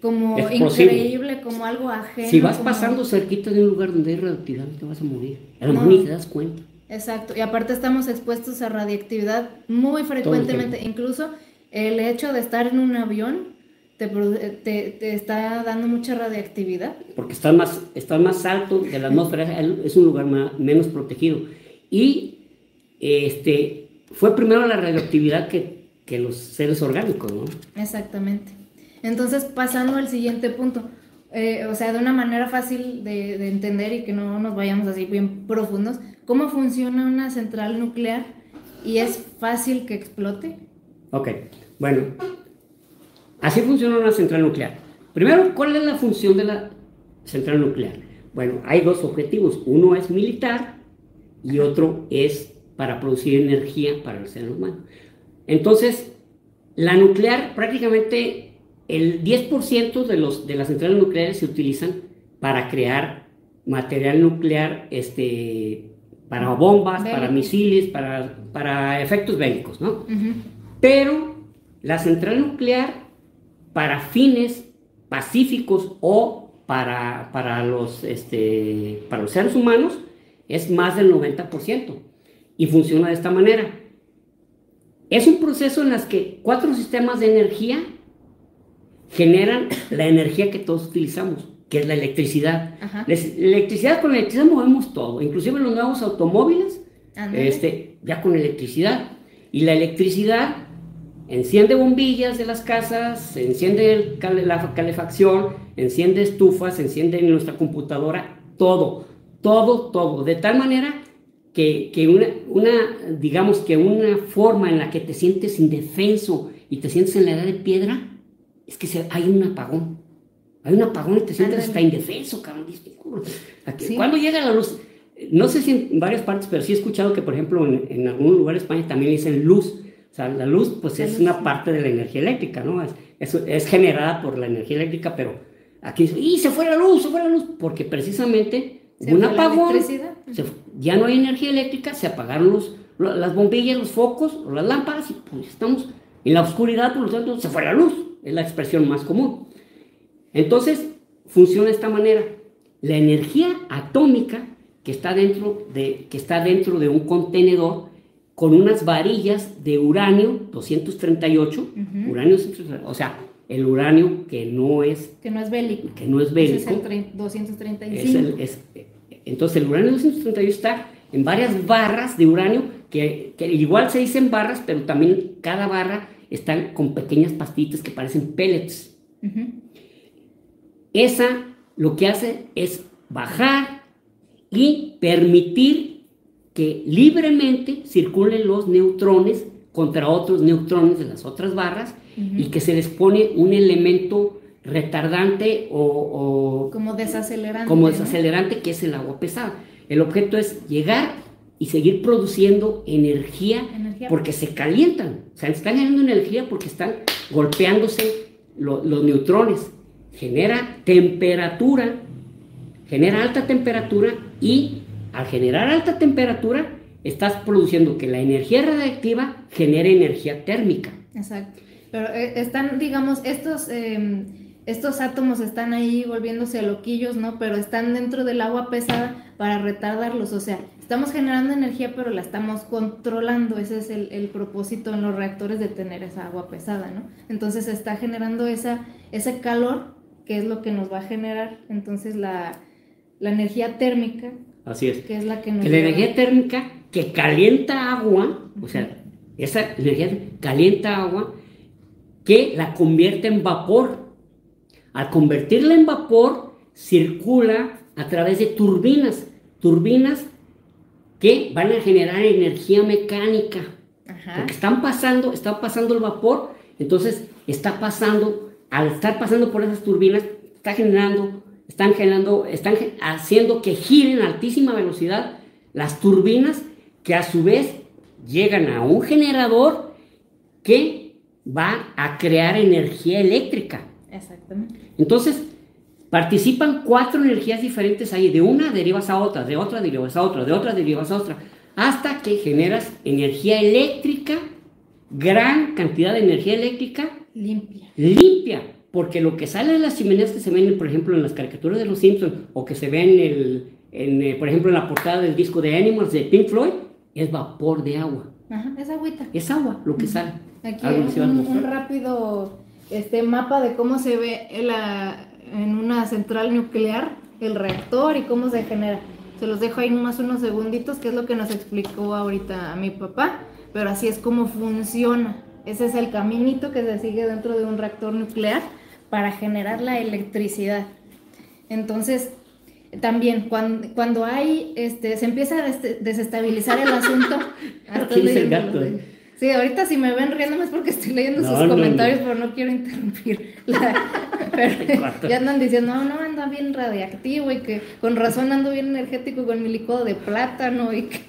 como increíble, como algo ajeno. Si vas pasando cerquita de un lugar donde hay radioactividad, te vas a morir. A lo mejor ni te das cuenta. Exacto, y aparte estamos expuestos a radiactividad muy frecuentemente, incluso el hecho de estar en un avión te, te, está dando mucha radiactividad. Porque está más, está más alto de la atmósfera, es un lugar menos protegido. Y este, fue primero la radioactividad que, los seres orgánicos, ¿no? Exactamente. Entonces, pasando al siguiente punto, eh, o sea, de una manera fácil de, entender y que no nos vayamos así bien profundos, ¿cómo funciona una central nuclear y es fácil que explote? Ok, bueno, así funciona una central nuclear. Primero, ¿cuál es la función de la central nuclear? Bueno, hay dos objetivos, uno es militar y otro es para producir energía para el ser humano. Entonces, la nuclear, prácticamente el 10% de, los, de las centrales nucleares se utilizan para crear material nuclear este, para bombas, para misiles, para, para efectos bélicos, ¿no? Pero la central nuclear, para fines pacíficos o para, para, los, este, para los seres humanos, es más del 90% y funciona de esta manera. Es un proceso en el que cuatro sistemas de energía generan la energía que todos utilizamos, que es la electricidad. La electricidad, con electricidad movemos todo, inclusive los nuevos automóviles, este, ya con electricidad. Y la electricidad enciende bombillas de las casas, enciende la calefacción, enciende estufas, enciende nuestra computadora, todo, todo, todo, de tal manera que, una, una, digamos que una forma en la que te sientes indefenso y te sientes en la edad de piedra, es que hay un apagón. Hay un apagón y te sientes hasta indefenso, cabrón. Cuando llega la luz? No sé si en varias partes, pero sí he escuchado que, por ejemplo, en, algún lugar de España también dicen luz. O sea, la luz, pues es una parte de la energía eléctrica, ¿no? Es, es, es generada por la energía eléctrica, pero aquí ¡y se fue la luz, se fue la luz! Porque precisamente un apagón, ya no hay energía eléctrica, se apagaron los, las bombillas, los focos, las lámparas y pues estamos en la oscuridad, por lo tanto se fue la luz, es la expresión más común. Entonces, funciona de esta manera. la energía atómica que está dentro de, que está dentro de un contenedor con unas varillas de uranio 238, uranio o sea, el uranio que no es que no es bélico, que no es bélico, es el 235. entonces el uranio 238 está en varias barras de uranio que, que, igual se dicen barras, pero también cada barra está con pequeñas pastitas que parecen pellets. Esa lo que hace es bajar y permitir que libremente circulen los neutrones contra otros neutrones de las otras barras y que se les pone un elemento retardante o, como desacelerante. Como desacelerante que es el agua pesada. El objeto es llegar y seguir produciendo energía, porque se calientan. O sea, están generando energía porque están golpeándose los neutrones. Genera temperatura, genera alta temperatura y al generar alta temperatura estás produciendo que la energía radiactiva genere energía térmica. Exacto. Pero eh, están, digamos, estos, em, estos átomos están ahí volviéndose loquillos, ¿no? Pero están dentro del agua pesada para retardarlos. O sea, estamos generando energía, pero la estamos controlando. Ese es el, propósito en los reactores de tener esa agua pesada, ¿no? Entonces se está generando esa, ese calor, que es lo que nos va a generar entonces la, energía térmica. Así es. Que es la que nos. Que la energía térmica que calienta agua, o sea, esa energía calienta agua que la convierte en vapor. Al convertirla en vapor, circula a través de turbinas, turbinas que van a generar energía mecánica. Porque están pasando, está pasando el vapor, entonces está pasando, al estar pasando por esas turbinas, está generando, están generando, están haciendo que giren a altísima velocidad las turbinas que a su vez llegan a un generador que va a crear energía eléctrica. Exactamente. Entonces, participan cuatro energías diferentes ahí, de una derivas a otra, de otra derivas a otra, de otra derivas a otra, hasta que generas energía eléctrica, gran cantidad de energía eléctrica limpia. Limpia, porque lo que sale de las chimeneas que se ven, por ejemplo, en las caricaturas de los Simpsons o que se ven, el, en, eh, por ejemplo, en la portada del disco de Animals de Pink Floyd, es vapor de agua. Ajá, es agüita. Es agua lo que sale. Aquí un, un, rápido este mapa de cómo se ve en una central nuclear el reactor y cómo se genera. Se los dejo ahí más unos segunditos, que es lo que nos explicó ahorita a mi papá, pero así es como funciona. Ese es el caminito que se sigue dentro de un reactor nuclear para generar la electricidad. Entonces, también cuando, cuando hay, este, se empieza a desestabilizar el asunto. el gato? Sí, ahorita si me ven riendo es porque estoy leyendo sus comentarios, pero no quiero interrumpir. ya andan diciendo, no, no, anda bien radiactivo y que con razón ando bien energético con mi licuado de plátano y que,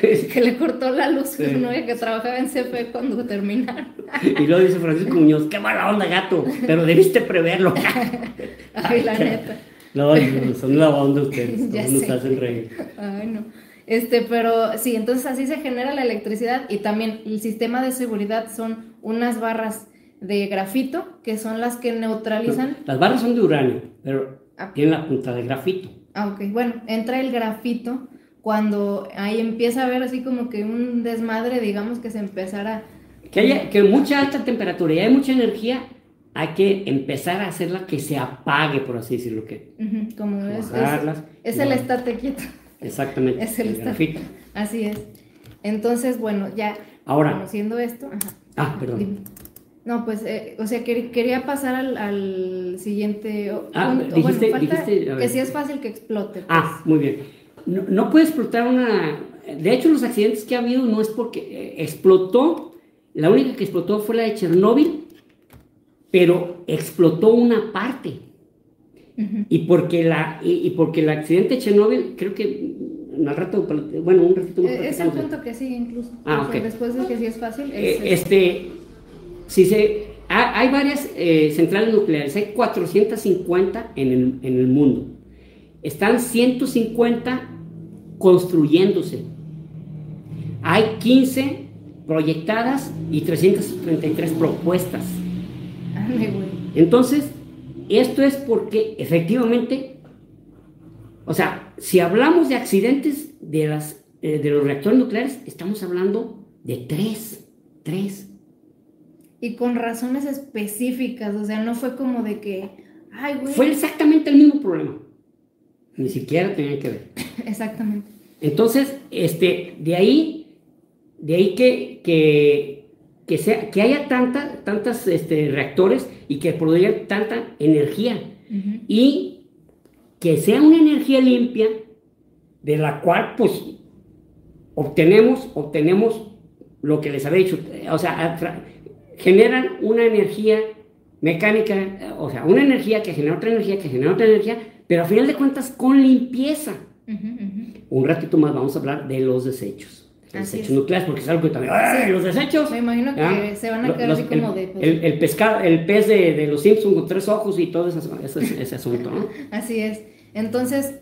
que le cortó la luz ¿no? y que trabajaba en CFE cuando terminaron. y luego dice Francisco Muñoz, qué mala onda gato, pero debiste preverlo. Ay, la neta. No, son la onda ustedes, ya nos hacen reír. Ay, no. Este, pero sí, entonces así se genera la electricidad y también el sistema de seguridad son unas barras de grafito que son las que neutralizan. las barras son de uranio, pero ah. tienen la punta de grafito. Ah, ok. Bueno, entra el grafito cuando ahí empieza a haber así como que un desmadre, digamos que se empezara... Que haya que mucha alta temperatura y hay mucha energía, hay que empezar a hacerla que se apague, por así decirlo. Que, como es, es, el estate quieto. Exactamente. Es el, grafito. Así es. Entonces, bueno, ya Ahora, conociendo esto. Ah, perdón. No, pues, eh, o sea, quería pasar al, siguiente ah, Dijiste, dijiste, que sí es fácil que explote. Ah, pues. muy bien. No, no, puede explotar una... De hecho, los accidentes que ha habido no es porque eh, explotó, la única que explotó fue la de Chernóbil, pero explotó una parte. Y porque la y, porque el accidente de Chernóbil, creo que al rato, bueno, un ratito más. Eh, es el punto que sí, incluso. Ah, Después de que sí es fácil. Eh, este, si se, hay varias eh, centrales nucleares, hay 450 en el, en el mundo. Están 150 construyéndose. Hay 15 proyectadas y 333 propuestas. Ay, Entonces, esto es porque efectivamente, o sea, si hablamos de accidentes de, las, eh, de los reactores nucleares, estamos hablando de tres, tres. Y con razones específicas, o sea, no fue como de que, ay, güey. Fue exactamente el mismo problema. Ni siquiera tenía que ver. exactamente. Entonces, este, de ahí, de ahí que, que, que, sea, que haya tanta, tantas este, reactores y que produzcan tanta energía. Y que sea una energía limpia de la cual, pues, obtenemos, obtenemos lo que les había dicho. O sea, generan una energía mecánica, o sea, una energía que genera otra energía, que genera otra energía, pero a final de cuentas con limpieza. Un ratito más vamos a hablar de los desechos. Desechos nucleares, porque es algo que también. ¡Ay, los desechos! Me imagino que se van a quedar así como de. Pues, el, pescado, el pez de, los Simpsons con tres ojos y todo ese, ese, asunto, ¿no? Así es. Entonces,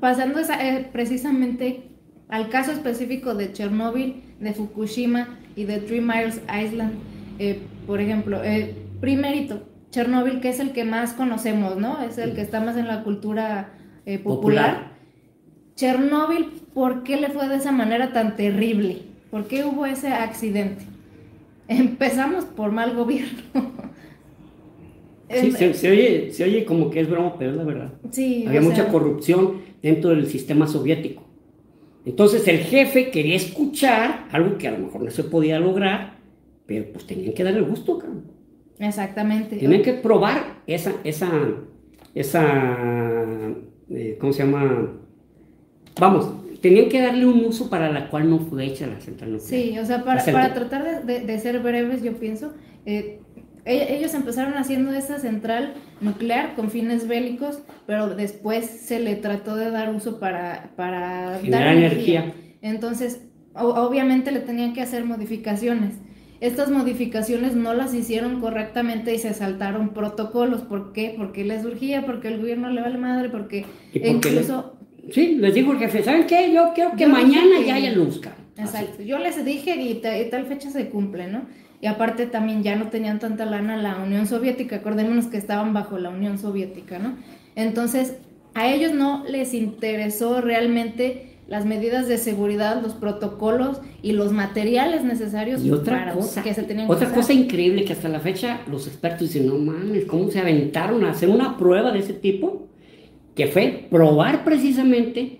pasando eh, precisamente al caso específico de Chernóbil, de Fukushima y de Three Miles Island, eh, por ejemplo, eh, primerito, Chernóbil, que es el que más conocemos, ¿no? Es el que está más en la cultura eh, popular. Chernóbil, ¿por qué le fue de esa manera tan terrible? ¿Por qué hubo ese accidente? Empezamos por mal gobierno. Sí, se, oye, se, oye, como que es broma, pero es la verdad. Sí, Había mucha corrupción dentro del sistema soviético. Entonces el jefe quería escuchar algo que a lo mejor no se podía lograr pero pues tenían que darle el gusto, cabrón. Exactamente. Tenían que probar esa, esa, esa, eh, ¿cómo se llama? Vamos, tenían que darle un uso para la cual no fue hecha la central nuclear. Sí, o sea, para, para tratar de, de, ser breves, yo pienso, eh, e, ellos empezaron haciendo esa central nuclear con fines bélicos, pero después se le trató de dar uso para, para dar energía. energía. Entonces, obviamente le tenían que hacer modificaciones estas modificaciones no las hicieron correctamente y se saltaron protocolos. ¿Por qué? Porque les urgía, porque el gobierno le vale madre, porque, incluso... sí, les dijo el jefe, ¿saben qué? Yo quiero que mañana ya haya luz. Exacto, yo les dije y, tal fecha se cumple, ¿no? Y aparte también ya no tenían tanta lana la Unión Soviética, acordémonos que estaban bajo la Unión Soviética, ¿no? Entonces, a ellos no les interesó realmente las medidas de seguridad, los protocolos y los materiales necesarios y otra cosa, que se tenían Otra cosa increíble que hasta la fecha los expertos dicen, no mames, ¿cómo se aventaron a hacer una prueba de ese tipo? Que fue probar precisamente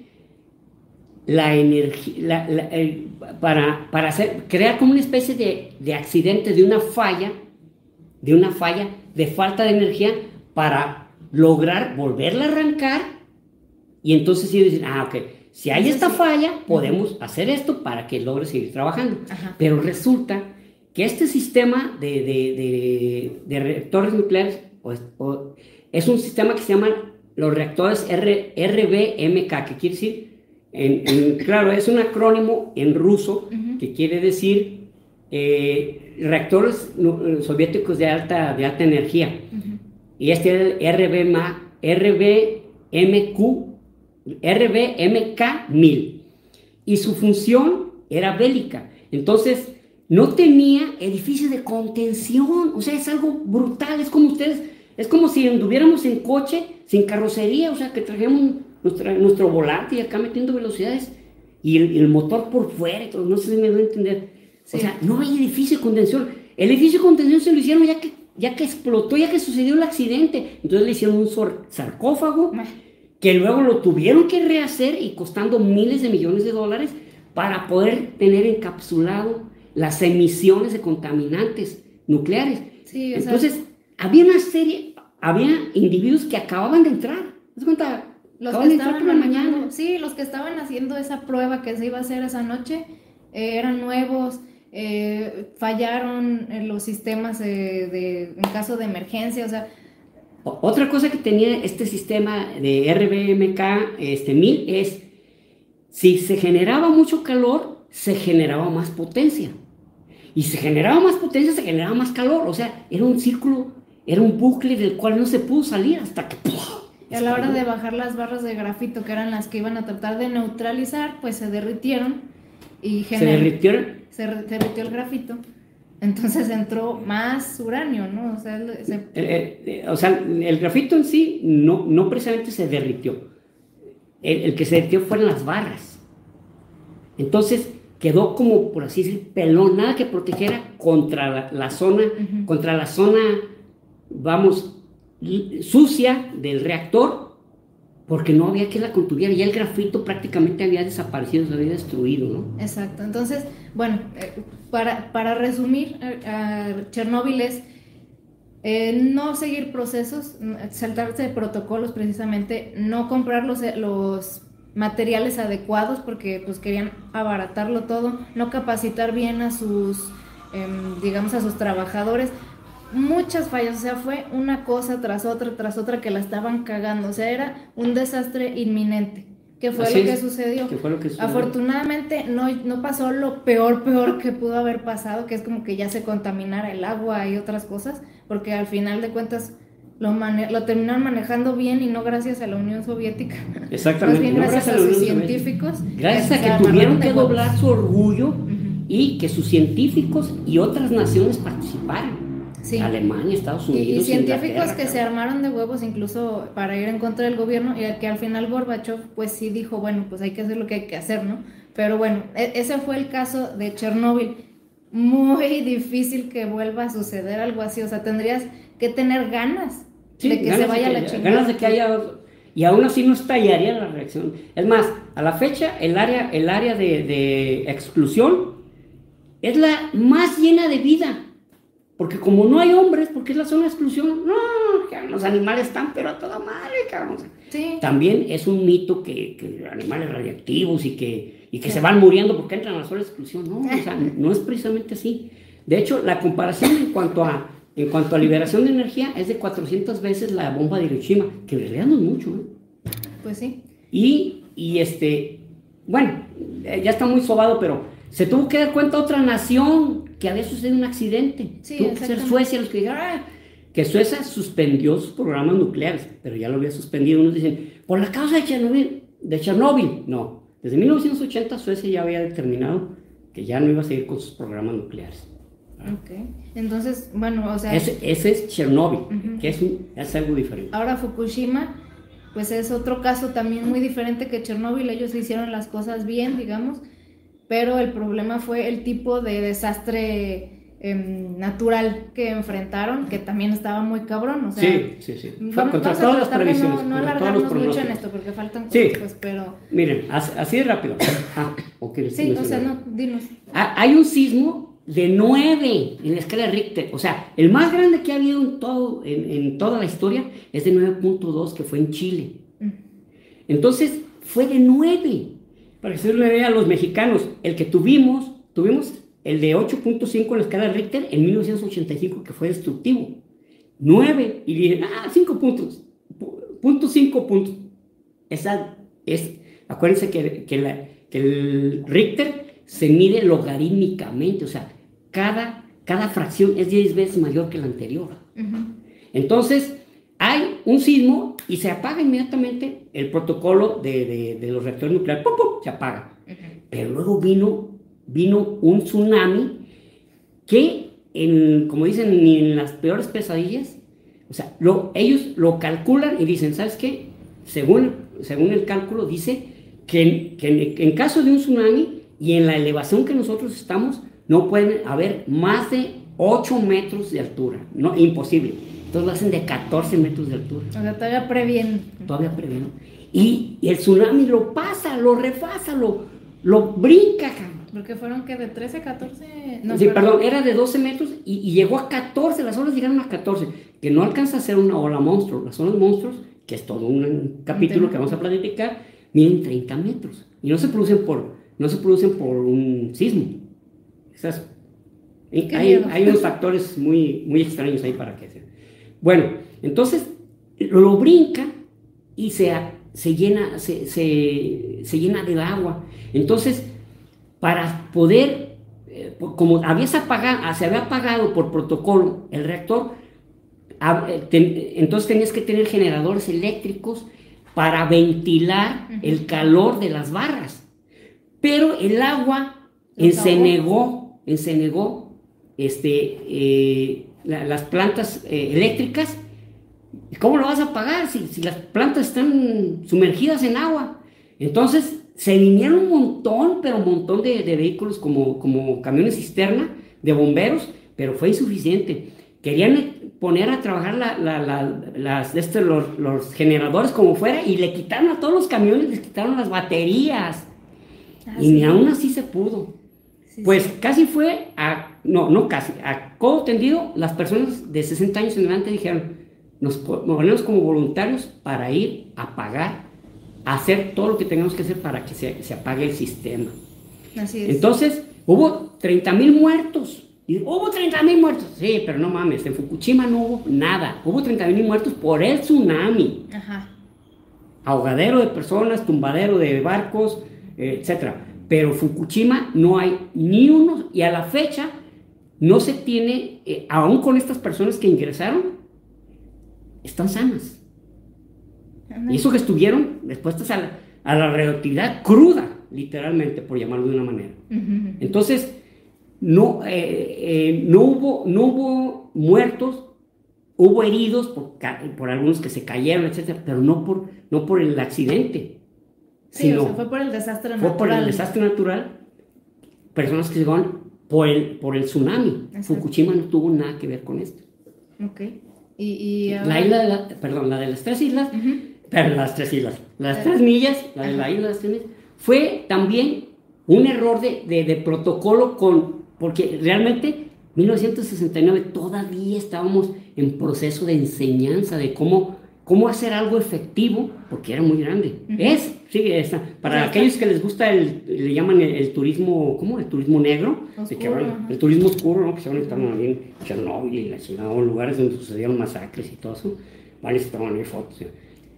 la energía, para, para hacer, crear como una especie de, de accidente, de una falla, de una falla, de falta de energía, para lograr volverla a arrancar y entonces sí dicen, ah, ok, si hay esta falla, podemos hacer esto para que logre seguir trabajando. Pero resulta que este sistema de, reactores nucleares es un sistema que se llama los reactores RBMK, que quiere decir, en, claro, es un acrónimo en ruso que quiere decir eh, reactores soviéticos de alta, de alta energía. Y este es el RBMQ RBMK-1000. Y su función era bélica. Entonces, no tenía edificios de contención. O sea, es algo brutal. Es como ustedes, es como si anduviéramos en coche sin carrocería. O sea, que trajéramos nuestro volante y acá metiendo velocidades y el, motor por fuera. no sé si me voy a entender. O sea, no hay edificio de contención. El edificio de contención se lo hicieron ya que, ya que explotó, ya que sucedió el accidente. Entonces le hicieron un sarcófago que luego lo tuvieron que rehacer y costando miles de millones de dólares para poder tener encapsulado las emisiones de contaminantes nucleares. Entonces, había una serie, había individuos que acababan de entrar. ¿Te cuenta? Los que estaban por la mañana. Sí, los que estaban haciendo esa prueba que se iba a hacer esa noche eh, eran nuevos, eh, fallaron los sistemas de, en caso de emergencia, o sea, otra cosa que tenía este sistema de RBMK este, 1000 es, si se generaba mucho calor, se generaba más potencia. Y si se generaba más potencia, se generaba más calor. O sea, era un círculo, era un bucle del cual no se pudo salir hasta que... Y a la hora de bajar las barras de grafito, que eran las que iban a tratar de neutralizar, pues se derritieron y ¿Se derritieron? Se derritió el grafito Entonces entró más uranio, ¿no? O sea, el, grafito en sí no, no precisamente se derritió. El, que se derritió fueron las barras. Entonces quedó como, por así decir, pelón, nada que protegiera contra la, zona, contra la zona, vamos, sucia del reactor porque no había que la contuviera, ya el grafito prácticamente había desaparecido, se había destruido, ¿no? Exacto, entonces, bueno, eh, para, para resumir, Chernóbil es eh, no seguir procesos, saltarse de protocolos precisamente, no comprar los, los materiales adecuados porque pues querían abaratarlo todo, no capacitar bien a sus, em, digamos, a sus trabajadores, muchas fallas, o sea, fue una cosa tras otra, tras otra que la estaban cagando, o sea, era un desastre inminente. ¿Qué fue, lo que, sucedió? fue lo que sucedió? Afortunadamente no, no pasó lo peor, peor que pudo haber pasado, que es como que ya se contaminara el agua y otras cosas, porque al final de cuentas lo, lo terminaron manejando bien y no gracias a la Unión Soviética. Exactamente. Más bien gracias, a, sus científicos. Gracias a que tuvieron que doblar su orgullo y que sus científicos y otras naciones participaran. Alemania, Estados Unidos. Y, científicos que se armaron de huevos incluso para ir en contra del gobierno y que al final Gorbachev pues sí dijo, bueno, pues hay que hacer lo que hay que hacer, ¿no? Pero bueno, e, ese fue el caso de Chernóbil. Muy difícil que vuelva a suceder algo así, o sea, tendrías que tener ganas de que se vaya la chingada. Ganas de que haya y aún así no estallaría la reacción. Es más, a la fecha el área, el área de, de exclusión es la más llena de vida. Porque como no hay hombres, porque es la zona de exclusión, no, los animales están pero a toda madre, cabrón. También es un mito que, que animales radiactivos y que, y que se van muriendo porque entran a la zona de exclusión. No, o sea, no es precisamente así. De hecho, la comparación en cuanto a, en cuanto a liberación de energía es de 400 veces la bomba de Hiroshima, que en realidad no es mucho. ¿eh? Pues sí. Y, y este, bueno, eh, ya está muy sobado, pero se tuvo que dar cuenta otra nación que había sucedido un accidente. Sí, tuvo que ser Suecia los que dijeron, ah, que Suecia suspendió sus programas nucleares, pero ya lo había suspendido. Unos dicen, por la causa de Chernobyl, de Chernobyl. No, desde 1980 Suecia ya había determinado que ya no iba a seguir con sus programas nucleares. Ok, entonces, bueno, o sea... Ese, es Chernobyl, que es, es algo diferente. Ahora Fukushima, pues es otro caso también muy diferente que Chernobyl. Ellos hicieron las cosas bien, digamos pero el problema fue el tipo de desastre em, natural que enfrentaron, que también estaba muy cabrón, o sea, sí, sí, sí. contra todas las previsiones, no, no alargarnos mucho en esto, porque faltan cosas, sí. pues, pero... Miren, así, de rápido. Ah, sí, o sea, no, dinos. Ah, hay un sismo de 9 en la escala de Richter, o sea, el más grande que ha habido en, todo, en, toda la historia es de 9.2, que fue en Chile. Mm. Entonces, fue de 9. Para que se le vea a los mexicanos, el que tuvimos, tuvimos el de 8.5 en la escala de Richter en 1985, que fue destructivo. 9, y dicen, ah, 5 puntos, punto 5 puntos. Esa es, acuérdense que, que, el Richter se mide logarítmicamente, o sea, cada, cada fracción es 10 veces mayor que la anterior. Entonces, hay un sismo y se apaga inmediatamente el protocolo de, los reactores nucleares. ¡Pum, pum! Se apaga. Pero luego vino, vino un tsunami que, en, como dicen, ni en las peores pesadillas, o sea, lo, ellos lo calculan y dicen, ¿sabes qué? Según, según el cálculo, dice que, que en, caso de un tsunami y en la elevación que nosotros estamos, no pueden haber más de 8 metros de altura. No, imposible. Entonces lo hacen de 14 metros de altura. O sea, todavía previene. Todavía previene. Y, el tsunami lo pasa, lo refasa, lo, lo brinca, Porque fueron que de 13, 14. No, sí, perdón, era de 12 metros y, llegó a 14, las olas llegaron a 14, que no alcanza a ser una ola monstruo. Las olas monstruos, que es todo un capítulo que vamos a platicar, miden 30 metros y no se producen por, no se producen por un sismo. Esas, hay, hay, unos factores muy, muy extraños ahí para que se bueno, entonces lo brinca y se, se llena, se, se, llena de agua. Entonces, para poder, eh, como habías apagado, se había apagado por protocolo el reactor, eh, entonces tenías que tener generadores eléctricos para ventilar el calor de las barras. Pero el agua se negó, se negó este, eh, las plantas eh, eléctricas. ¿Cómo lo vas a pagar si, si, las plantas están sumergidas en agua? Entonces se vinieron un montón, pero un montón de, de vehículos como, como camiones cisterna de bomberos, pero fue insuficiente. Querían poner a trabajar la, la, las, este, los, los, generadores como fuera y le quitaron a todos los camiones, les quitaron las baterías. Ah, y ni aún así se pudo. Pues casi fue a, no, no casi, a codo tendido, las personas de 60 años en adelante dijeron, nos ponemos como voluntarios para ir a pagar, a hacer todo lo que tengamos que hacer para que se, se apague el sistema. Así es. Entonces, hubo 30 mil muertos y hubo 30 mil muertos. Sí, pero no mames, en Fukushima no hubo nada. Hubo 30 mil muertos por el tsunami. Ajá. Ahogadero de personas, tumbadero de barcos, etc. Pero Fukushima no hay ni uno, y a la fecha no se tiene, eh, aún con estas personas que ingresaron, están sanas. Y eso que estuvieron expuestas a la, a la radioactividad cruda, literalmente, por llamarlo de una manera. Entonces, no, eh, eh, no, hubo, no hubo muertos, hubo heridos por, por, algunos que se cayeron, etcétera, pero no por, no por el accidente. Sí, sino, fue por el desastre natural. Fue por el desastre natural, personas que se van por el, por el tsunami. Fukushima no tuvo nada que ver con esto. Ok. Y, La isla de la, perdón, la de las tres islas, pero las tres islas, las tres millas, la de la isla de las tres millas, fue también un error de, de, de protocolo con porque realmente 1969 todavía estábamos en proceso de enseñanza de cómo, cómo hacer algo efectivo, porque era muy grande. Es, sigue esa. Para aquellos que les gusta, el, le llaman el, turismo, ¿cómo? El turismo negro. el turismo oscuro, ¿no? Que se van a estar en Chernobyl y la ciudad, o lugares donde sucedieron masacres y todo eso. Van a estar ahí fotos.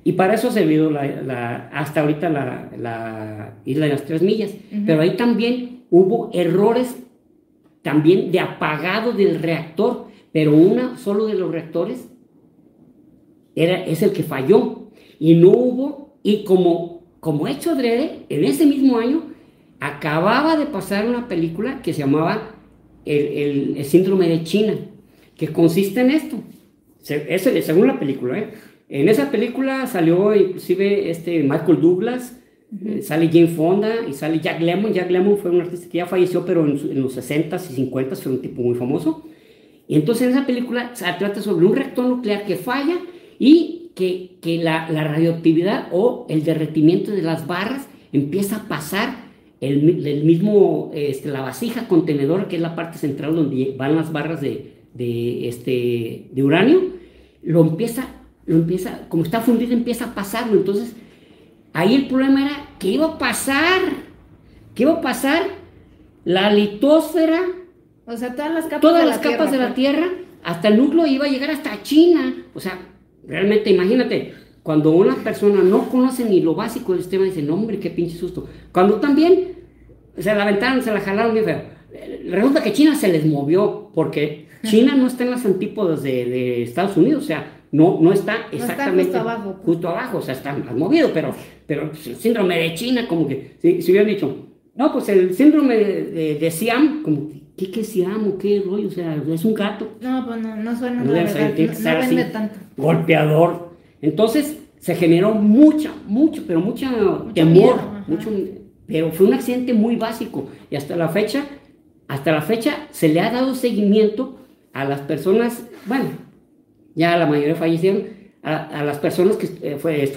Y para eso ha servido la, hasta ahorita la, la, isla de las tres millas. Pero ahí también hubo errores también de apagado del reactor, pero uno solo de los reactores era, es el que falló y no hubo, y como, como hecho adrede, en ese mismo año acababa de pasar una película que se llamaba el, el, síndrome de China, que consiste en esto, según la película, ¿eh? en esa película salió inclusive este Michael Douglas, eh, sale Jane Fonda y sale Jack Lemmon. Jack Lemmon fue un artista que ya falleció, pero en, los 60s y 50s fue un tipo muy famoso. Y entonces en esa película se trata sobre un reactor nuclear que falla y que, que la, la, radioactividad o el derretimiento de las barras empieza a pasar el, el mismo, este, la vasija contenedor, que es la parte central donde van las barras de, de, este, de uranio, lo empieza, lo empieza, como está fundido, empieza a pasarlo. Entonces Ahí el problema era que iba a pasar, que iba a pasar la litósfera, o sea, todas las capas, todas de, las la capas de la. Tierra, hasta el núcleo iba a llegar hasta China. O sea, realmente imagínate, cuando una persona no conoce ni lo básico del sistema, dice, no hombre, qué pinche susto. Cuando también se la aventaron, se la jalaron bien feo. Resulta que China se les movió, porque China no está en las antípodas de, de Estados Unidos, o sea, no, no está exactamente justo, abajo, pues. justo abajo, o sea, está más movido, pero, pero pues, el síndrome de China, como que, si, si hubieran dicho, no, pues el síndrome de, de, Siam, como, ¿qué, qué Siam o qué rollo? O sea, es un gato. No, pues no, no suena no, la verdad, no, vende tanto. Golpeador. Entonces, se generó mucha, mucho, pero mucha temor, mucho, pero fue un accidente muy básico, y hasta la fecha, hasta la fecha se le ha dado seguimiento a las personas, bueno, ya la mayoría fallecieron, a, las personas que eh,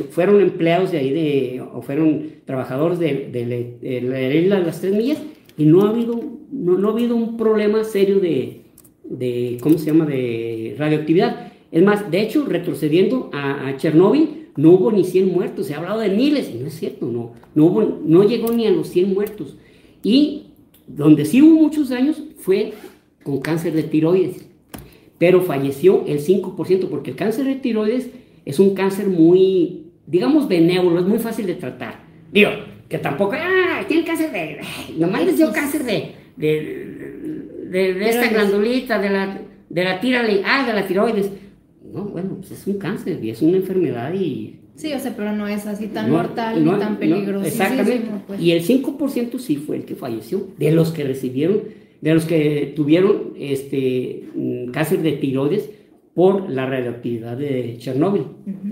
fueron empleados de ahí de, o fueron trabajadores de, la isla de las tres millas y no ha habido, no, ha habido un problema serio de, de, ¿cómo se llama?, de radioactividad. Es más, de hecho, retrocediendo a, Chernóbil, no hubo ni 100 muertos, se ha hablado de miles, y no es cierto, no, no, hubo, no llegó ni a los 100 muertos. Y donde sí hubo muchos daños fue con cáncer de tiroides pero falleció el 5%, porque el cáncer de tiroides es un cáncer muy, digamos, benévolo, es muy fácil de tratar. Digo, que tampoco, ah, tiene cáncer de, nomás les dio cáncer de, de, de, esta glandulita, de la, de la ah, de la tiroides. No, bueno, pues es un cáncer y es una enfermedad y... Sí, o sea, pero no es así tan mortal ni tan peligroso. exactamente. Pues. Y el 5% sí fue el que falleció, de los que recibieron de los que tuvieron este, mm, cáncer de tiroides por la radioactividad de Chernóbil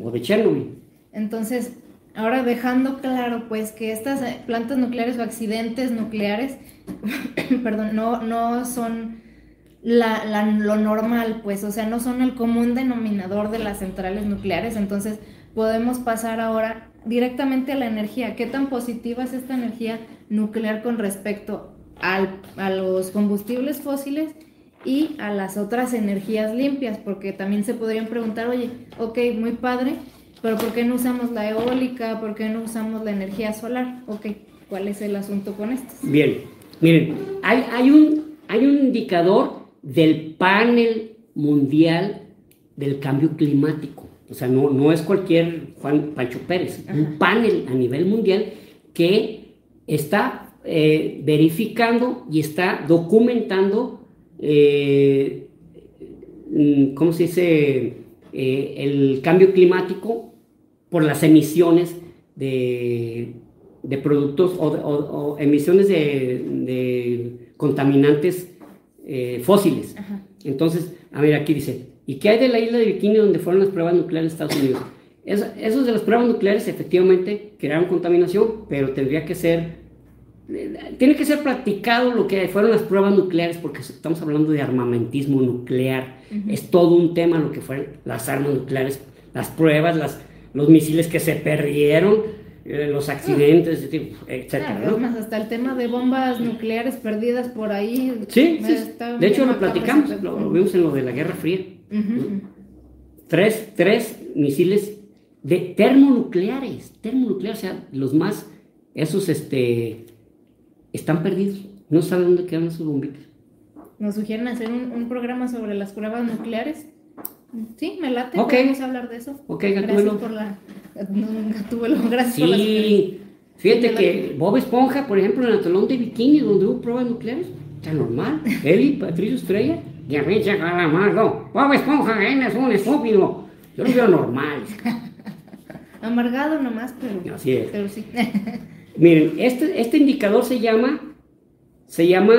o de Chernobyl. Entonces, ahora dejando claro pues que estas eh, plantas nucleares o accidentes nucleares, perdón, no, no son la, lo normal, pues, o sea, no son el común denominador de las centrales nucleares, entonces podemos pasar ahora directamente a la energía. ¿Qué tan positiva es esta energía nuclear con respecto a los combustibles fósiles y a las otras energías limpias? Porque también se podrían preguntar, oye, ok, muy padre, pero ¿por qué no usamos la eólica? ¿Por qué no usamos la energía solar? Ok, ¿cuál es el asunto con esto? Bien, miren, hay, hay, un, hay un indicador del panel mundial del cambio climático. O sea, no, no es cualquier Juan Pancho Pérez, un panel a nivel mundial que está eh, verificando y está documentando, eh, mm, ¿cómo se dice?, eh, el cambio climático por las emisiones de, productos o, emisiones de, de contaminantes eh, fósiles. Entonces, a ver, aquí dice, ¿y qué hay de la isla de Bikini donde fueron las pruebas nucleares de Estados Unidos? esos de las pruebas nucleares efectivamente crearon contaminación, pero tendría que ser, eh, tiene que ser practicado lo que fueron las pruebas nucleares, porque estamos hablando de armamentismo nuclear. Es todo un tema lo que fueron las armas nucleares, las pruebas, las, los misiles que se perdieron eh, los accidentes, etcétera. Más hasta el tema de bombas nucleares perdidas por ahí. Sí, de hecho lo platicamos, lo, vimos en lo de la Guerra Fría. tres, tres misiles de termonucleares, termonucleares, o sea, los más, esos este, están perdidos, no saben dónde quedan esos bombitos. Nos sugieren hacer un programa sobre las pruebas nucleares. Sí, me late. Vamos a hablar de eso. Ok, Gracias por la. Gatúbelo, gracias sí. por Fíjate que Bob Esponja, por ejemplo, en el talón de bikini, donde hubo pruebas nucleares, está normal. Eli, Patricio Estrella, y a mí Calamardo. Bob Esponja, es un estúpido. Yo lo veo normal. Amargado nomás, pero. Así es. Pero sí. Miren, este, este indicador se llama. Se llama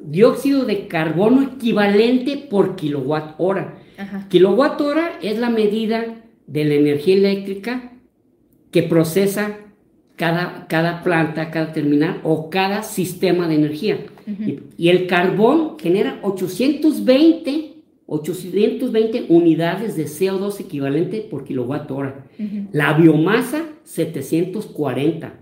dióxido de carbono equivalente por kilowatt hora. Kilowatt hora es la medida de la energía eléctrica que procesa cada, cada planta, cada terminal o cada sistema de energía. y, el carbón genera 820, 820 unidades de CO2 equivalente por kilowatt hora. La biomasa, 740.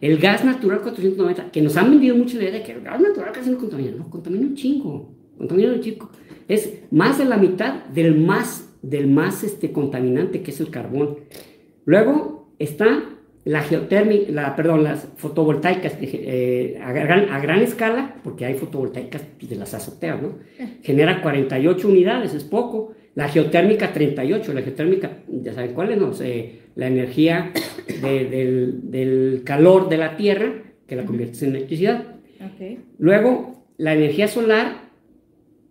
El gas natural, 490. Que nos han vendido mucho la idea de que el gas natural casi no contamina. No, contamina un chingo. Contamina un chingo es más de la mitad del más, del más este, contaminante que es el carbón. Luego está la geotérmica, la, perdón, las fotovoltaicas eh, a, gran, escala, porque hay fotovoltaicas de las azoteas, ¿no? Genera 48 unidades, es poco. La geotérmica 38, la geotérmica, ya saben cuál es, no sé, la energía del, del, calor de la Tierra que la convierte en electricidad. Luego, la energía solar,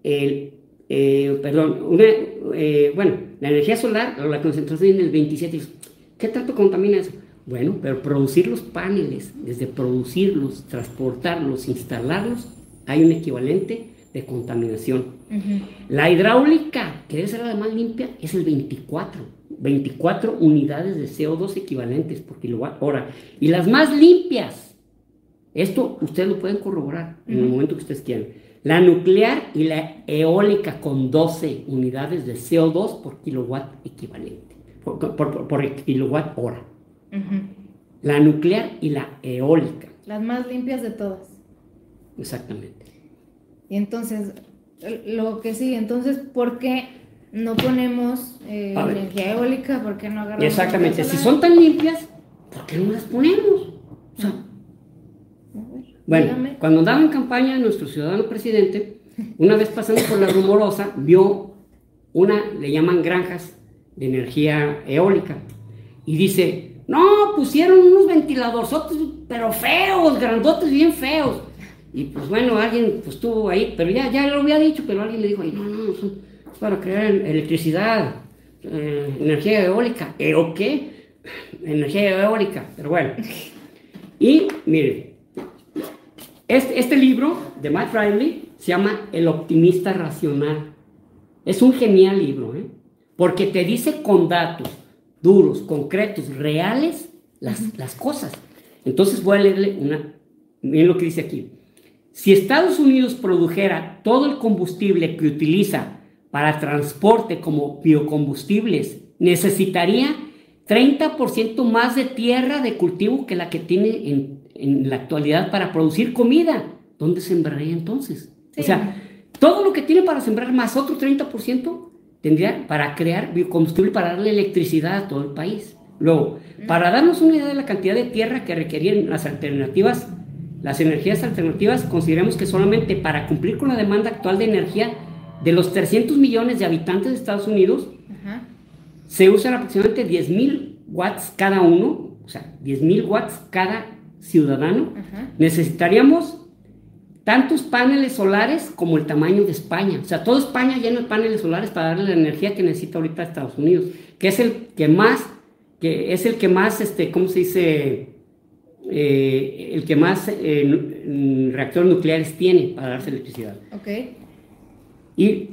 el eh, perdón, una, eh, bueno, la energía solar, la concentración en el 27, ¿qué tanto contamina eso? Bueno, pero producir los paneles, desde producirlos, transportarlos, instalarlos, hay un equivalente de contaminación. La hidráulica, que debe ser la más limpia, es el 24. 24 unidades de CO2 equivalentes por kilowatt hora. Y las más limpias, esto ustedes lo pueden corroborar en el momento que ustedes quieran la nuclear y la eólica con 12 unidades de CO2 por kilowatt equivalente, por, kilowatt hora. La nuclear y la eólica. Las más limpias de todas. Exactamente. Y entonces, lo que sigue, entonces, ¿por qué no ponemos eh, energía eólica? ¿Por qué no agarramos? Exactamente, si son tan limpias, ¿por qué no las ponemos? O sea, bueno, cuando andaba en campaña nuestro ciudadano presidente, una vez pasando por la rumorosa, vio una, le llaman granjas de energía eólica, y dice, no, pusieron unos ventiladores, pero feos, grandotes, bien feos. Y pues bueno, alguien pues estuvo ahí, pero ya, ya lo había dicho, pero alguien le dijo, no, no, es para crear electricidad, eh, energía eólica. ¿Eh, ¿O qué? Energía eólica, pero bueno. Y mire, Este, este libro de Mike Riley se llama El optimista racional. Es un genial libro, ¿eh? porque te dice con datos duros, concretos, reales, las, las cosas. Entonces voy a leerle una, miren lo que dice aquí. Si Estados Unidos produjera todo el combustible que utiliza para transporte como biocombustibles, necesitaría 30% más de tierra de cultivo que la que tiene en, en, la actualidad para producir comida. ¿Dónde sembraría entonces? O sea, todo lo que tiene para sembrar más otro 30% tendría para crear biocombustible para darle electricidad a todo el país. Luego, para darnos una idea de la cantidad de tierra que requerían las alternativas, las energías alternativas, consideremos que solamente para cumplir con la demanda actual de energía de los 300 millones de habitantes de Estados Unidos, se usan aproximadamente 10.000 watts cada uno, o sea, 10.000 watts cada ciudadano. Necesitaríamos tantos paneles solares como el tamaño de España. O sea, toda España llena de paneles solares para darle la energía que necesita ahorita Estados Unidos, que es el que más, que es el que más, este, ¿cómo se dice? Eh, el que más eh, reactores nucleares tiene para darse electricidad. Ok. Y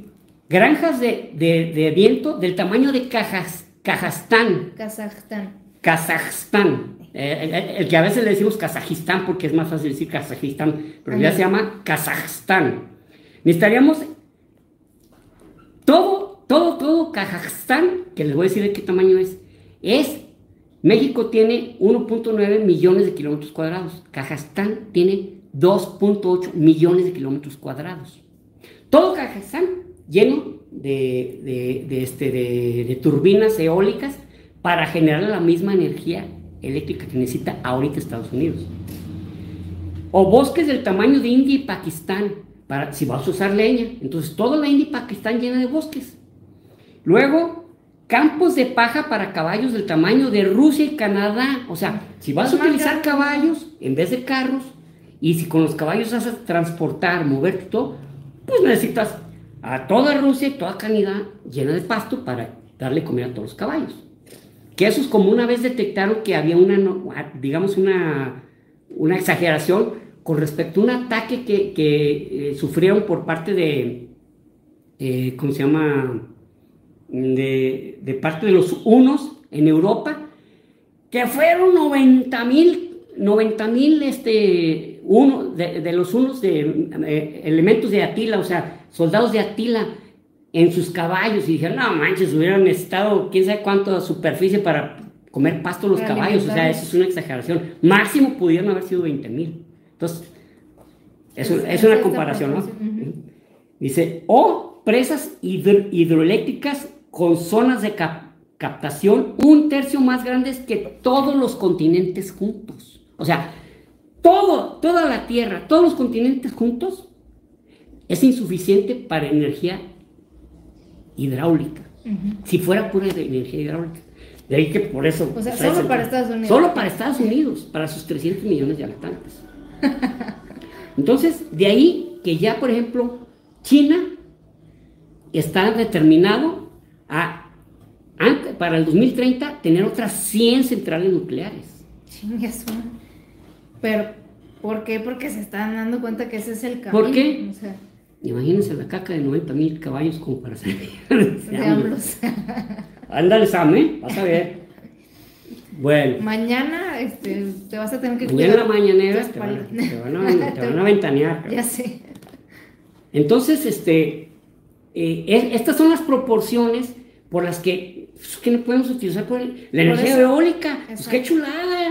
granjas de, de, viento del tamaño de Cajas, Kazajstán. Kazajstán. Kazajstán. Eh, el, que a veces le decimos Kazajistán porque es más fácil decir Kazajistán, pero ya se llama Kazajstán. Necesitaríamos todo, todo, todo Kazajstán, que les voy a decir de qué tamaño es, es, México tiene 1.9 millones de kilómetros cuadrados, Kazajstán tiene 2.8 millones de kilómetros cuadrados. Todo Kazajstán lleno de, de, este, de turbinas eólicas para generar la misma energía eléctrica que necesita ahorita Estados Unidos. O bosques del tamaño de India y Pakistán, para, si vas a usar leña. Entonces toda la India y Pakistán llena de bosques. Luego, campos de paja para caballos del tamaño de Rusia y Canadá. O sea, si vas a utilizar caballos en vez de carros, y si con los caballos vas a transportar, moverte todo, pues necesitas a toda Rusia y toda Canadá llena de pasto para darle comida a todos los caballos. Que eso es como una vez detectaron que había una, digamos, una, una exageración con respecto a un ataque que, que eh, sufrieron por parte de, eh, ¿cómo se llama? De, de, parte de los unos en Europa, que fueron 90 mil, 90 mil, este, uno, de, de, los unos de eh, elementos de Atila, o sea, soldados de Atila, en sus caballos y dijeron, no manches, hubieran necesitado quién sabe cuánto superficie para comer pasto los caballos, o sea, eso es una exageración. Máximo pudieron haber sido 20 mil. Entonces, es, es, una comparación, ¿no? Dice, o presas hidroeléctricas con zonas de captación un tercio más grandes que todos los continentes juntos. O sea, todo, toda la Tierra, todos los continentes juntos, es insuficiente para energía hidráulica. Si fuera pura energía hidráulica. De ahí que por eso... O sea, solo para Estados Unidos. Solo para Estados Unidos, para sus 300 millones de habitantes. Entonces, de ahí que ya, por ejemplo, China está determinado a, para el 2030, tener otras 100 centrales nucleares. Chingas, Pero, ¿por qué? Porque se están dando cuenta que ese es el camino. ¿Por qué? O sea, Imagínense la caca de 90 mil caballos como para hacer. Ándale, Sam, ¿eh? Vas a ver. Bueno. Mañana este, te vas a tener que Mañana la mañanera te van, te, van a, te van, a, ventanear. Ya sé. Entonces, este, eh, estas son las proporciones por las que, pues, que no podemos utilizar por la energía eólica. Pues qué chulada.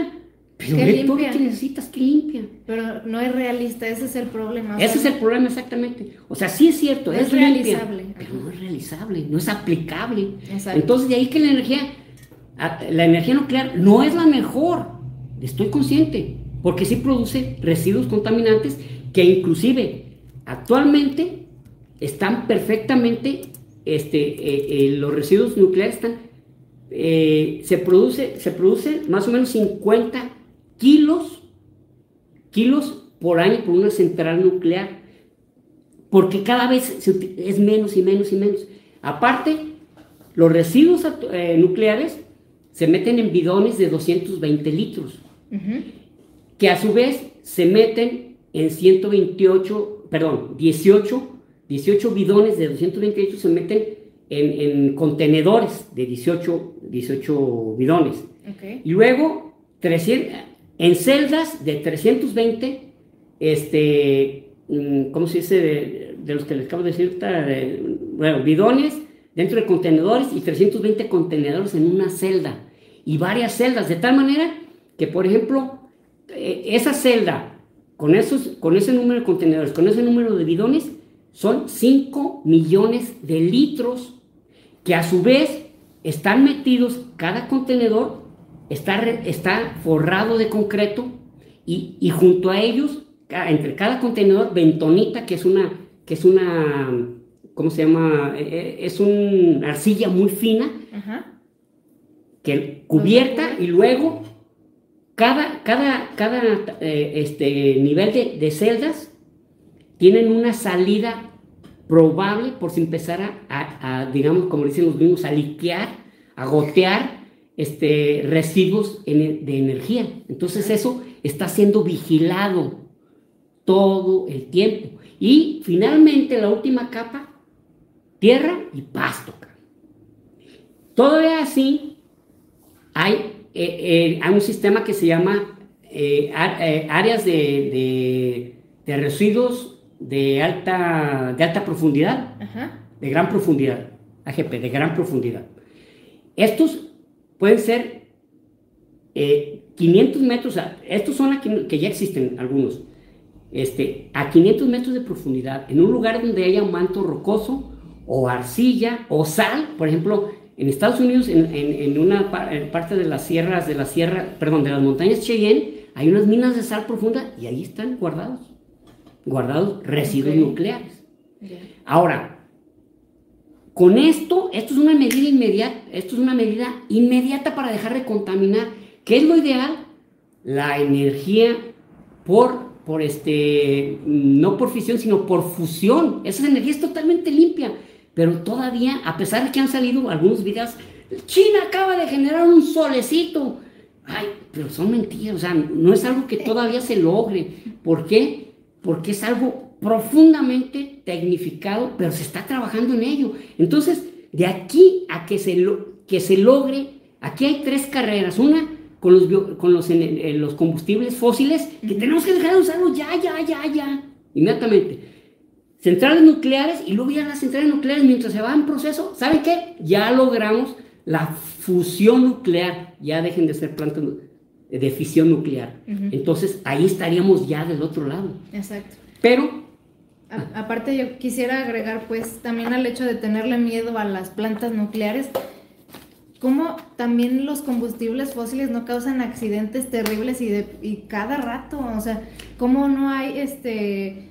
Pero ve todo lo que necesitas, que limpia. Pero no es realista, ese es el problema. Ese es el problema, exactamente. O sea, sí es cierto, es, realizable. pero no es realizable, no es aplicable. Entonces, de ahí que la energía, la energía nuclear no es la mejor. Estoy consciente, porque sí produce residuos contaminantes que inclusive actualmente están perfectamente, este, eh, eh, los residuos nucleares están, eh, se produce, se produce más o menos 50 kilos, kilos por año por una central nuclear, porque cada vez es menos y menos y menos. Aparte, los residuos eh, nucleares se meten en bidones de 220 litros, que a su vez se meten en 128, perdón, 18, 18 bidones de 228 se meten en, contenedores de 18, 18 bidones. Y luego, 300, en celdas de 320, este, mm, ¿cómo se dice? De, los que les acabo de decir, bueno, bidones dentro de contenedores y 320 contenedores en una celda y varias celdas, de tal manera que, por ejemplo, eh, esa celda con, esos, con ese número de contenedores, con ese número de bidones, son 5 millones de litros que a su vez están metidos, cada contenedor está, está forrado de concreto y, y, junto a ellos, entre cada contenedor, bentonita, que es una, que es una, ¿cómo se llama? Eh, eh, es una arcilla muy fina, que cubierta y luego cada, cada, cada eh, este, nivel de, celdas tienen una salida probable por si empezara a, digamos, como dicen los mismos, a liquear, a gotear este, residuos de energía. Entonces eso está siendo vigilado todo el tiempo. Y finalmente la última capa, tierra y pasto. Todavía así, hay eh, eh, hay un sistema que se llama eh, áreas de, residuos de alta, de alta profundidad, de gran profundidad, AGP, de gran profundidad. Estos pueden ser 500 metros, estos son aquí, que ya existen algunos, este, a 500 metros de profundidad, en un lugar donde haya un manto rocoso o arcilla o sal, por ejemplo, en Estados Unidos, en, una parte de las sierras, de la sierra, perdón, de las montañas Cheyenne, hay unas minas de sal profunda y ahí están guardados, guardados residuos nucleares. Ahora, con esto, esto es una medida inmediata, esto es una medida inmediata para dejar de contaminar. ¿Qué es lo ideal? La energía por, por este, no por fisión, sino por fusión. Esa energía es totalmente limpia pero todavía, a pesar de que han salido algunos videos, China acaba de generar un solecito. Ay, pero son mentiras, o sea, no es algo que todavía se logre. ¿Por qué? Porque es algo profundamente tecnificado, pero se está trabajando en ello. Entonces, de aquí a que se, que se logre, aquí hay tres carreras. Una con los, con los, los combustibles fósiles, que tenemos que dejar de usarlos ya, ya, ya, ya, inmediatamente centrales nucleares y luego ya las centrales nucleares mientras se va en proceso, ¿saben qué? Ya logramos la fusión nuclear, ya dejen de ser plantas de fisión nuclear. Entonces ahí estaríamos ya del otro lado. Exacto. Pero... aparte yo quisiera agregar pues también al hecho de tenerle miedo a las plantas nucleares, cómo también los combustibles fósiles no causan accidentes terribles y, de, y cada rato, o sea, cómo no hay este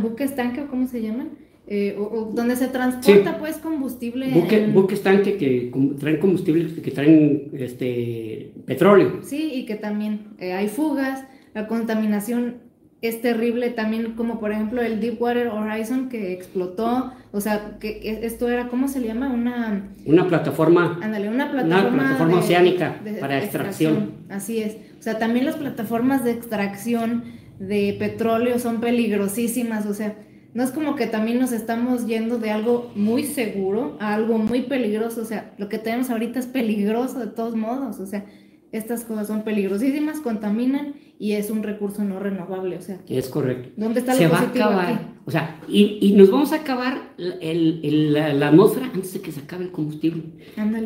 buques tanque o cómo se llaman, eh, o, donde se transporta pues combustible. buques tanque que traen combustible, que traen este, petróleo. Sí, y que también eh, hay fugas, la contaminación es terrible también, como por ejemplo el Deepwater Horizon que explotó, o sea, que esto era, ¿cómo se llama? Una... Una plataforma. Ándale, una plataforma. oceánica para extracción. Así es. O sea, también las plataformas de extracción de petróleo son peligrosísimas, o sea, no es como que también nos estamos yendo de algo muy seguro a algo muy peligroso, o sea, lo que tenemos ahorita es peligroso de todos modos, o sea, estas cosas son peligrosísimas, contaminan y es un recurso no renovable, o sea. Es correcto. ¿Dónde está lo Se va a acabar, o sea, y, nos vamos a acabar la, atmósfera antes de que se acabe el combustible.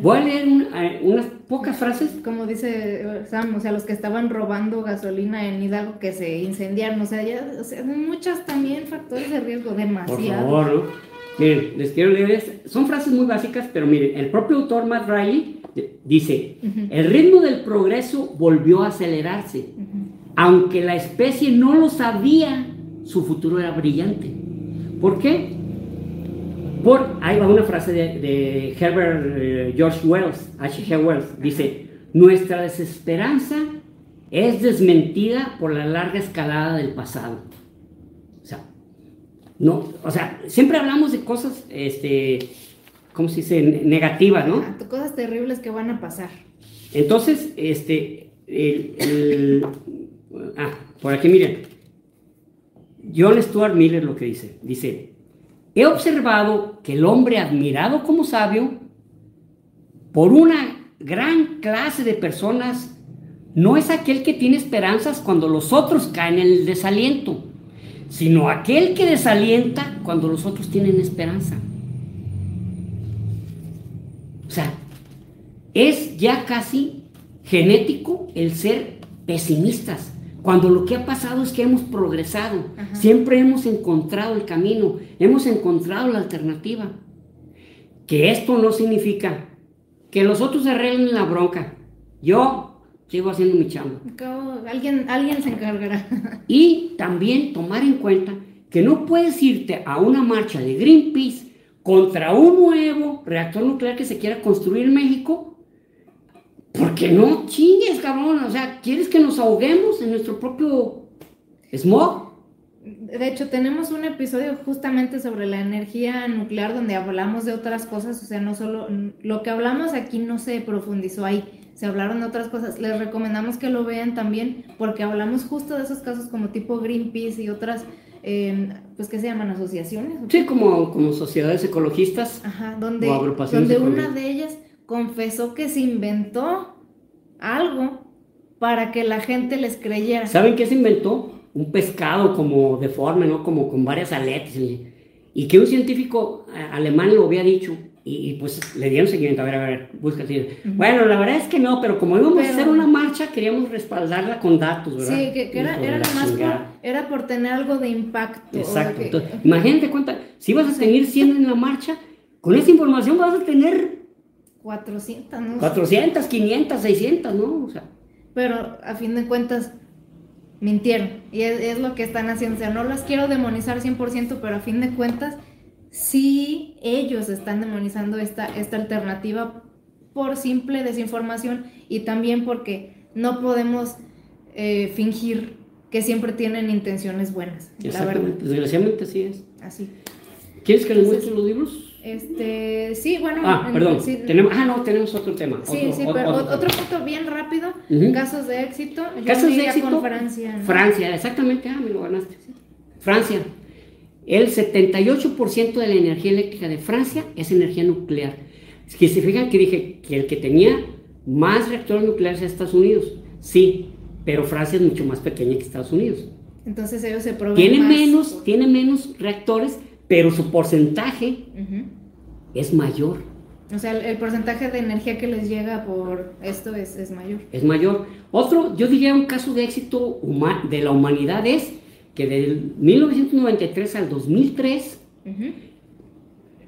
Voy a leer eh, unas pocas frases. Como dice Sam, o sea, los que estaban robando gasolina en Hidalgo que se incendiaron, o sea, ya, o sea, muchas también factores de riesgo, demasiado. Por favor, Miren, les quiero leer, son frases muy básicas, pero miren, el propio autor Matt Riley dice, el ritmo del progreso volvió a acelerarse. Aunque la especie no lo sabía, su futuro era brillante. ¿Por qué? Por, ahí va una frase de, Herbert eh, George Wells, H.G. Wells, dice, nuestra desesperanza es desmentida por la larga escalada del pasado. O sea, no, o sea, siempre hablamos de cosas, este, ¿cómo se dice? Negativas, ¿no? cosas terribles que van a pasar. Entonces, este, el, ah, por aquí miren. John Stuart Miller lo que dice. Dice, he observado que el hombre admirado como sabio por una gran clase de personas no es aquel que tiene esperanzas cuando los otros caen en el desaliento, sino aquel que desalienta cuando los otros tienen esperanza. O sea, es ya casi genético el ser pesimistas, cuando lo que ha pasado es que hemos progresado, siempre hemos encontrado el camino, hemos encontrado la alternativa. Que esto no significa que los otros se arreglen la bronca. Yo sigo haciendo mi chamba. Alguien, alguien se encargará. Y también tomar en cuenta que no puedes irte a una marcha de Greenpeace contra un nuevo reactor nuclear que se quiera construir en México porque no chingues, cabrón. O sea, ¿quieres que nos ahoguemos en nuestro propio smog? De hecho, tenemos un episodio justamente sobre la energía nuclear donde hablamos de otras cosas, o sea, no solo lo que hablamos aquí no se profundizó ahí, se hablaron de otras cosas. Les recomendamos que lo vean también porque hablamos justo de esos casos como tipo Greenpeace y otras, em, pues, ¿qué se llaman? Asociaciones. Sí, como, como sociedades ecologistas. Ajá, donde, donde una de ellas confesó que se inventó algo para que la gente les creyera. ¿Saben qué se inventó? Un pescado como deforme, ¿no? Como con varias aletas. Y, que un científico eh, alemán lo había dicho. Y, pues le dieron seguimiento. A ver, a ver, búscate. Bueno, la verdad es que no, pero como íbamos a hacer una marcha, queríamos respaldarla con datos, ¿verdad? Sí, que, era, era más por, era por tener algo de impacto. Exacto. imagínate cuánta. Si vas a seguir siendo en la marcha, con esa información vas a tener 400, ¿no? 400, 500, 600, ¿no? O sea. Pero a fin de cuentas, mintieron. Y es, lo que están haciendo. O sea, no las quiero demonizar 100%, pero a fin de cuentas, sí ellos están demonizando esta, esta alternativa por simple desinformación y también porque no podemos eh, fingir que siempre tienen intenciones buenas. La verdad. Desgraciadamente así es. Así. ¿Quieres que les muestre los libros? Este, sí, bueno. Ah, perdón. tenemos, ah, no, tenemos otro tema. Sí, sí, pero otro, punto bien rápido. Casos de éxito. casos de éxito. Con Francia. Francia, exactamente. Ah, me lo ganaste. Francia. El 78% de la energía eléctrica de Francia es energía nuclear. Es que se fijan que dije que el que tenía más reactores nucleares es Estados Unidos. Sí, pero Francia es mucho más pequeña que Estados Unidos. Entonces ellos se proveen tiene menos, tiene menos reactores, pero su porcentaje es mayor. O sea, el, porcentaje de energía que les llega por esto es, es, mayor. Es mayor. Otro, yo diría un caso de éxito de la humanidad es que del 1993 al 2003,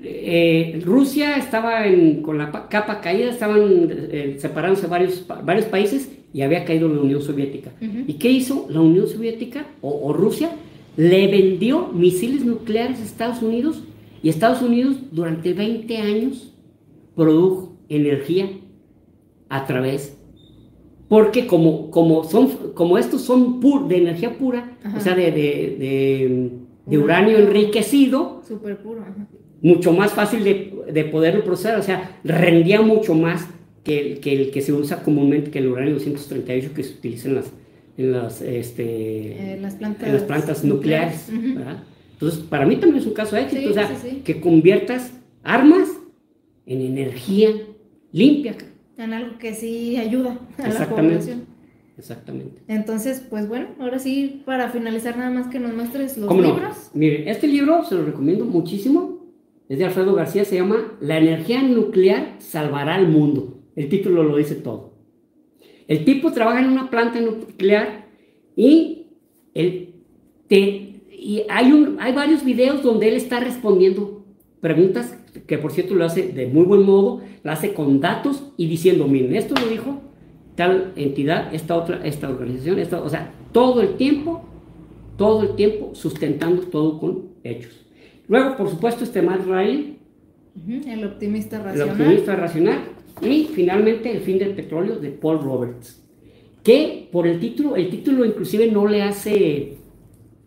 eh, Rusia estaba con la capa caída, estaban eh, separándose varios, varios países y había caído la Unión Soviética. ¿Y qué hizo la Unión Soviética o Rusia? Le vendió misiles nucleares a Estados Unidos y Estados Unidos durante 20 años produjo energía a través porque como, como, son, como estos son pur, de energía pura, o sea, de, de, de, uranio enriquecido, super puro, mucho más fácil de, de, poderlo procesar, o sea, rendía mucho más que el, que el que se usa comúnmente, que el uranio 238 que se utiliza en las, en las, este, eh, las, plantas, en las plantas nucleares. Entonces, para mí también es un caso de éxito, o sea, que conviertas armas en energía limpia. En algo que sí ayuda a la población. Exactamente. Entonces, pues bueno, ahora sí, para finalizar, nada más que nos muestres los libros. No? Mire, este libro se lo recomiendo muchísimo. Es de Alfredo García, se llama La energía nuclear salvará al mundo. El título lo dice todo. El tipo trabaja en una planta nuclear y, él y hay, un, hay varios videos donde él está respondiendo preguntas que por cierto lo hace de muy buen modo, lo hace con datos y diciendo, miren, esto lo dijo tal entidad, esta otra, esta organización, esta, o sea, todo el tiempo, todo el tiempo sustentando todo con hechos. Luego, por supuesto, este Matt Riley. el optimista racional. El optimista racional y finalmente El fin del petróleo de Paul Roberts, que por el título, el título inclusive no le hace,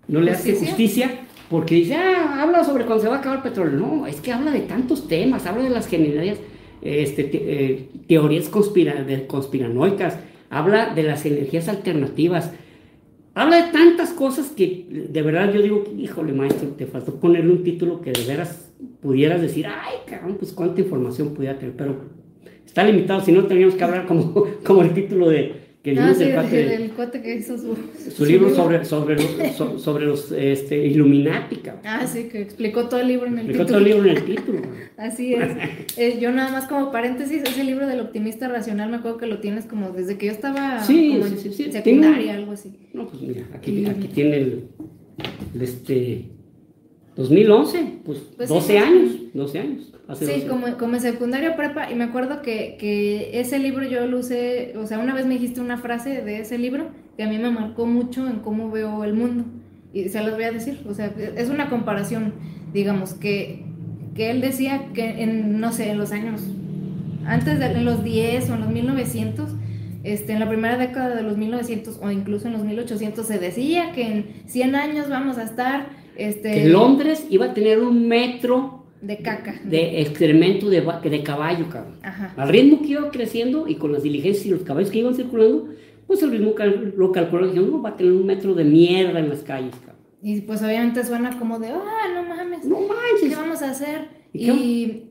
no le hace justicia porque dice, ah, habla sobre cuando se va a acabar el petróleo. No, es que habla de tantos temas, habla de las generalidades, este, eh, teorías conspiranoicas, habla de las energías alternativas, Habla de tantas cosas que de verdad yo digo, híjole maestro, te faltó ponerle un título que de veras pudieras decir, ay, cabrón, pues cuánta información pudiera tener, pero está limitado, si no teníamos que hablar como, como el título de, que ah, sí, el, cuate, que hizo su, su, libro sobre, sobre los, sobre los este, Illuminati. Ah, sí, que explicó todo el libro en el explicó todo el libro en el título. Así es. Eh, yo nada más como paréntesis, ese libro del optimista racional me acuerdo que lo tienes como desde que yo estaba sí, como sí, sí, secundaria, algo así. No, pues mira, aquí, aquí tiene el, este 2011, pues, 12 pues años, 12 años. sí, como, como en secundaria prepa, y me acuerdo que, que, ese libro yo lo usé, o sea, una vez me dijiste una frase de ese libro que a mí me marcó mucho en cómo veo el mundo, y se las voy a decir, o sea, es una comparación, digamos, que, que él decía que en, no sé, en los años, antes de en los 10 o en los 1900, este, en la primera década de los 1900 o incluso en los 1800 se decía que en 100 años vamos a estar este, que Londres iba a tener un metro de caca. De excremento de, de caballo, cabrón. Al ritmo que iba creciendo y con las diligencias y los caballos que iban circulando, pues el ritmo lo calculó y no, va a tener un metro de mierda en las calles, cabrón. Y pues obviamente suena como de, ah, no mames. No manches. ¿Qué vamos a hacer? Y,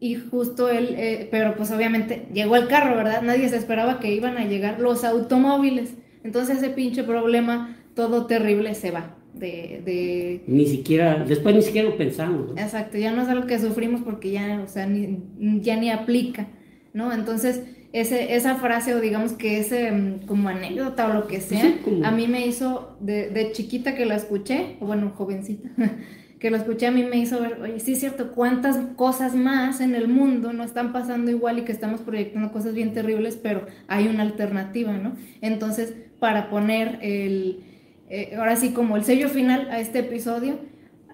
y, justo él, eh, pero pues obviamente llegó el carro, ¿verdad? Nadie se esperaba que iban a llegar los automóviles. Entonces ese pinche problema todo terrible se va de, Ni siquiera, después ni siquiera lo pensamos. Exacto, ya no es algo que sufrimos porque ya, o sea, ni, ya ni aplica, ¿no? Entonces, ese, esa frase o digamos que ese mm, como anécdota o lo que sea, a mí me hizo, de, de, chiquita que la escuché, o bueno, jovencita, que lo escuché a mí me hizo ver, oye, sí es cierto, cuántas cosas más en el mundo no están pasando igual y que estamos proyectando cosas bien terribles, pero hay una alternativa, ¿no? Entonces, para poner el eh, ahora sí como el sello final a este episodio,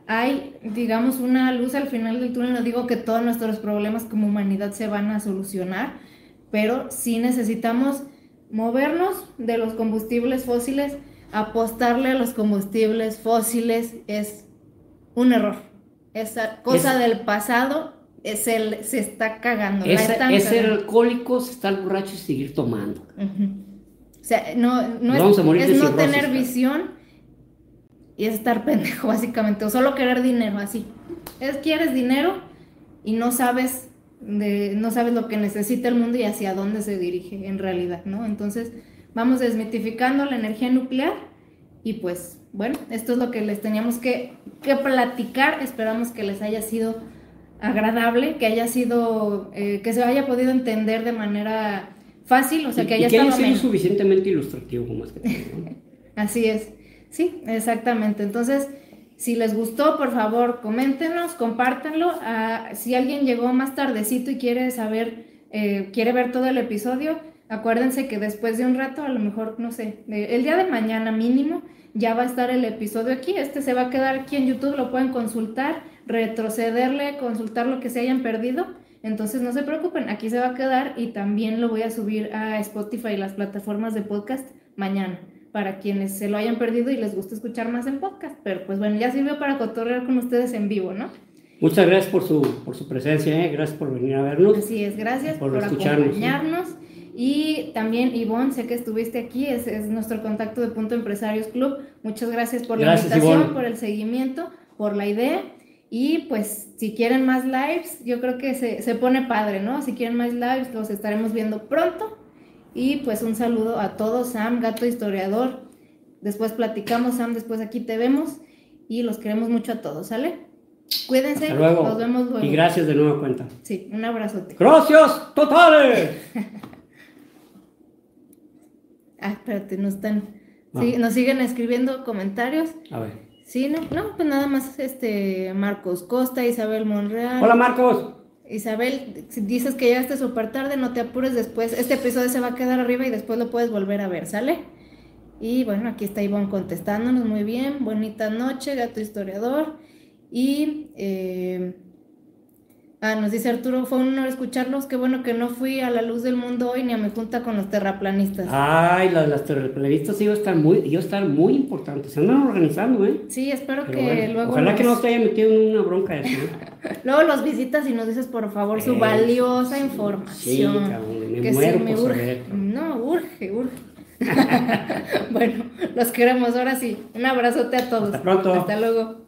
hay, digamos, una luz al final del túnel. No digo que todos nuestros problemas como humanidad se van a solucionar, pero sí necesitamos movernos de los combustibles fósiles. Apostarle a los combustibles fósiles es un error. Esa cosa del pasado es el, se está cagando. Es, ser alcohólico, estar borracho y seguir tomando. O sea, no, no es, no tener visión y es estar pendejo, básicamente, o solo querer dinero, así. Es quieres dinero y no sabes de, no sabes lo que necesita el mundo y hacia dónde se dirige en realidad, ¿no? Entonces, vamos desmitificando la energía nuclear y pues, bueno, esto es lo que les teníamos que, que platicar. Esperamos que les haya sido agradable, que haya sido, eh, que se haya podido entender de manera fácil, o sea, que haya y que haya sido suficientemente ilustrativo como es que Así es, sí, exactamente. Entonces, si les gustó, por favor, coméntenos, compártanlo. Ah, si alguien llegó más tardecito y quiere saber, eh, quiere ver todo el episodio, acuérdense que después de un rato, a lo mejor, no sé, el día de mañana mínimo, ya va a estar el episodio aquí. Este se va a quedar aquí en YouTube, lo pueden consultar, retrocederle, consultar lo que se hayan perdido entonces no se preocupen, aquí se va a quedar y también lo voy a subir a Spotify y las plataformas de podcast mañana para quienes se lo hayan perdido y les gusta escuchar más en podcast. Pero pues bueno, ya sirvió para cotorrear con ustedes en vivo, ¿no? Muchas gracias por su, por su presencia, ¿eh? gracias por venir a vernos. Así es, gracias por, acompañarnos. Y también Ivonne, sé que estuviste aquí, es, es, nuestro contacto de Punto Empresarios Club. Muchas gracias por la invitación, por el seguimiento, por la idea. Y pues si quieren más lives, yo creo que se, se, pone padre, ¿no? Si quieren más lives, los estaremos viendo pronto. Y pues un saludo a todos, Sam, gato historiador. Después platicamos, Sam, después aquí te vemos. Y los queremos mucho a todos, ¿sale? Cuídense, Hasta luego. nos vemos luego. Y gracias de nuevo cuenta. Sí, un abrazote. ¡Gracias totales! ah, espérate, no están. Sí, nos siguen escribiendo comentarios. A ver. Sí, no, no, pues nada más este Marcos Costa, Isabel Monreal. Hola Marcos. Isabel, si dices que llegaste súper tarde, no te apures después. Este episodio se va a quedar arriba y después lo puedes volver a ver, ¿sale? Y bueno, aquí está Ivonne contestándonos muy bien. Bonita noche, gato historiador. Y eh, Ah, nos dice Arturo, fue un honor escucharlos. Qué bueno que no fui a la luz del mundo hoy ni a mi junta con los terraplanistas. Ay, las, las terraplanistas iba a estar muy, iba a estar muy importante. Se andan organizando, ¿eh? Sí, espero que luego. Ojalá que no te haya metido en una bronca eso. ¿eh? luego los visitas y nos dices, por favor, su valiosa información. Sí, cabrón, me muero me urge. No, urge, urge. bueno, los queremos ahora sí. Un abrazote a todos. Hasta pronto. Hasta luego.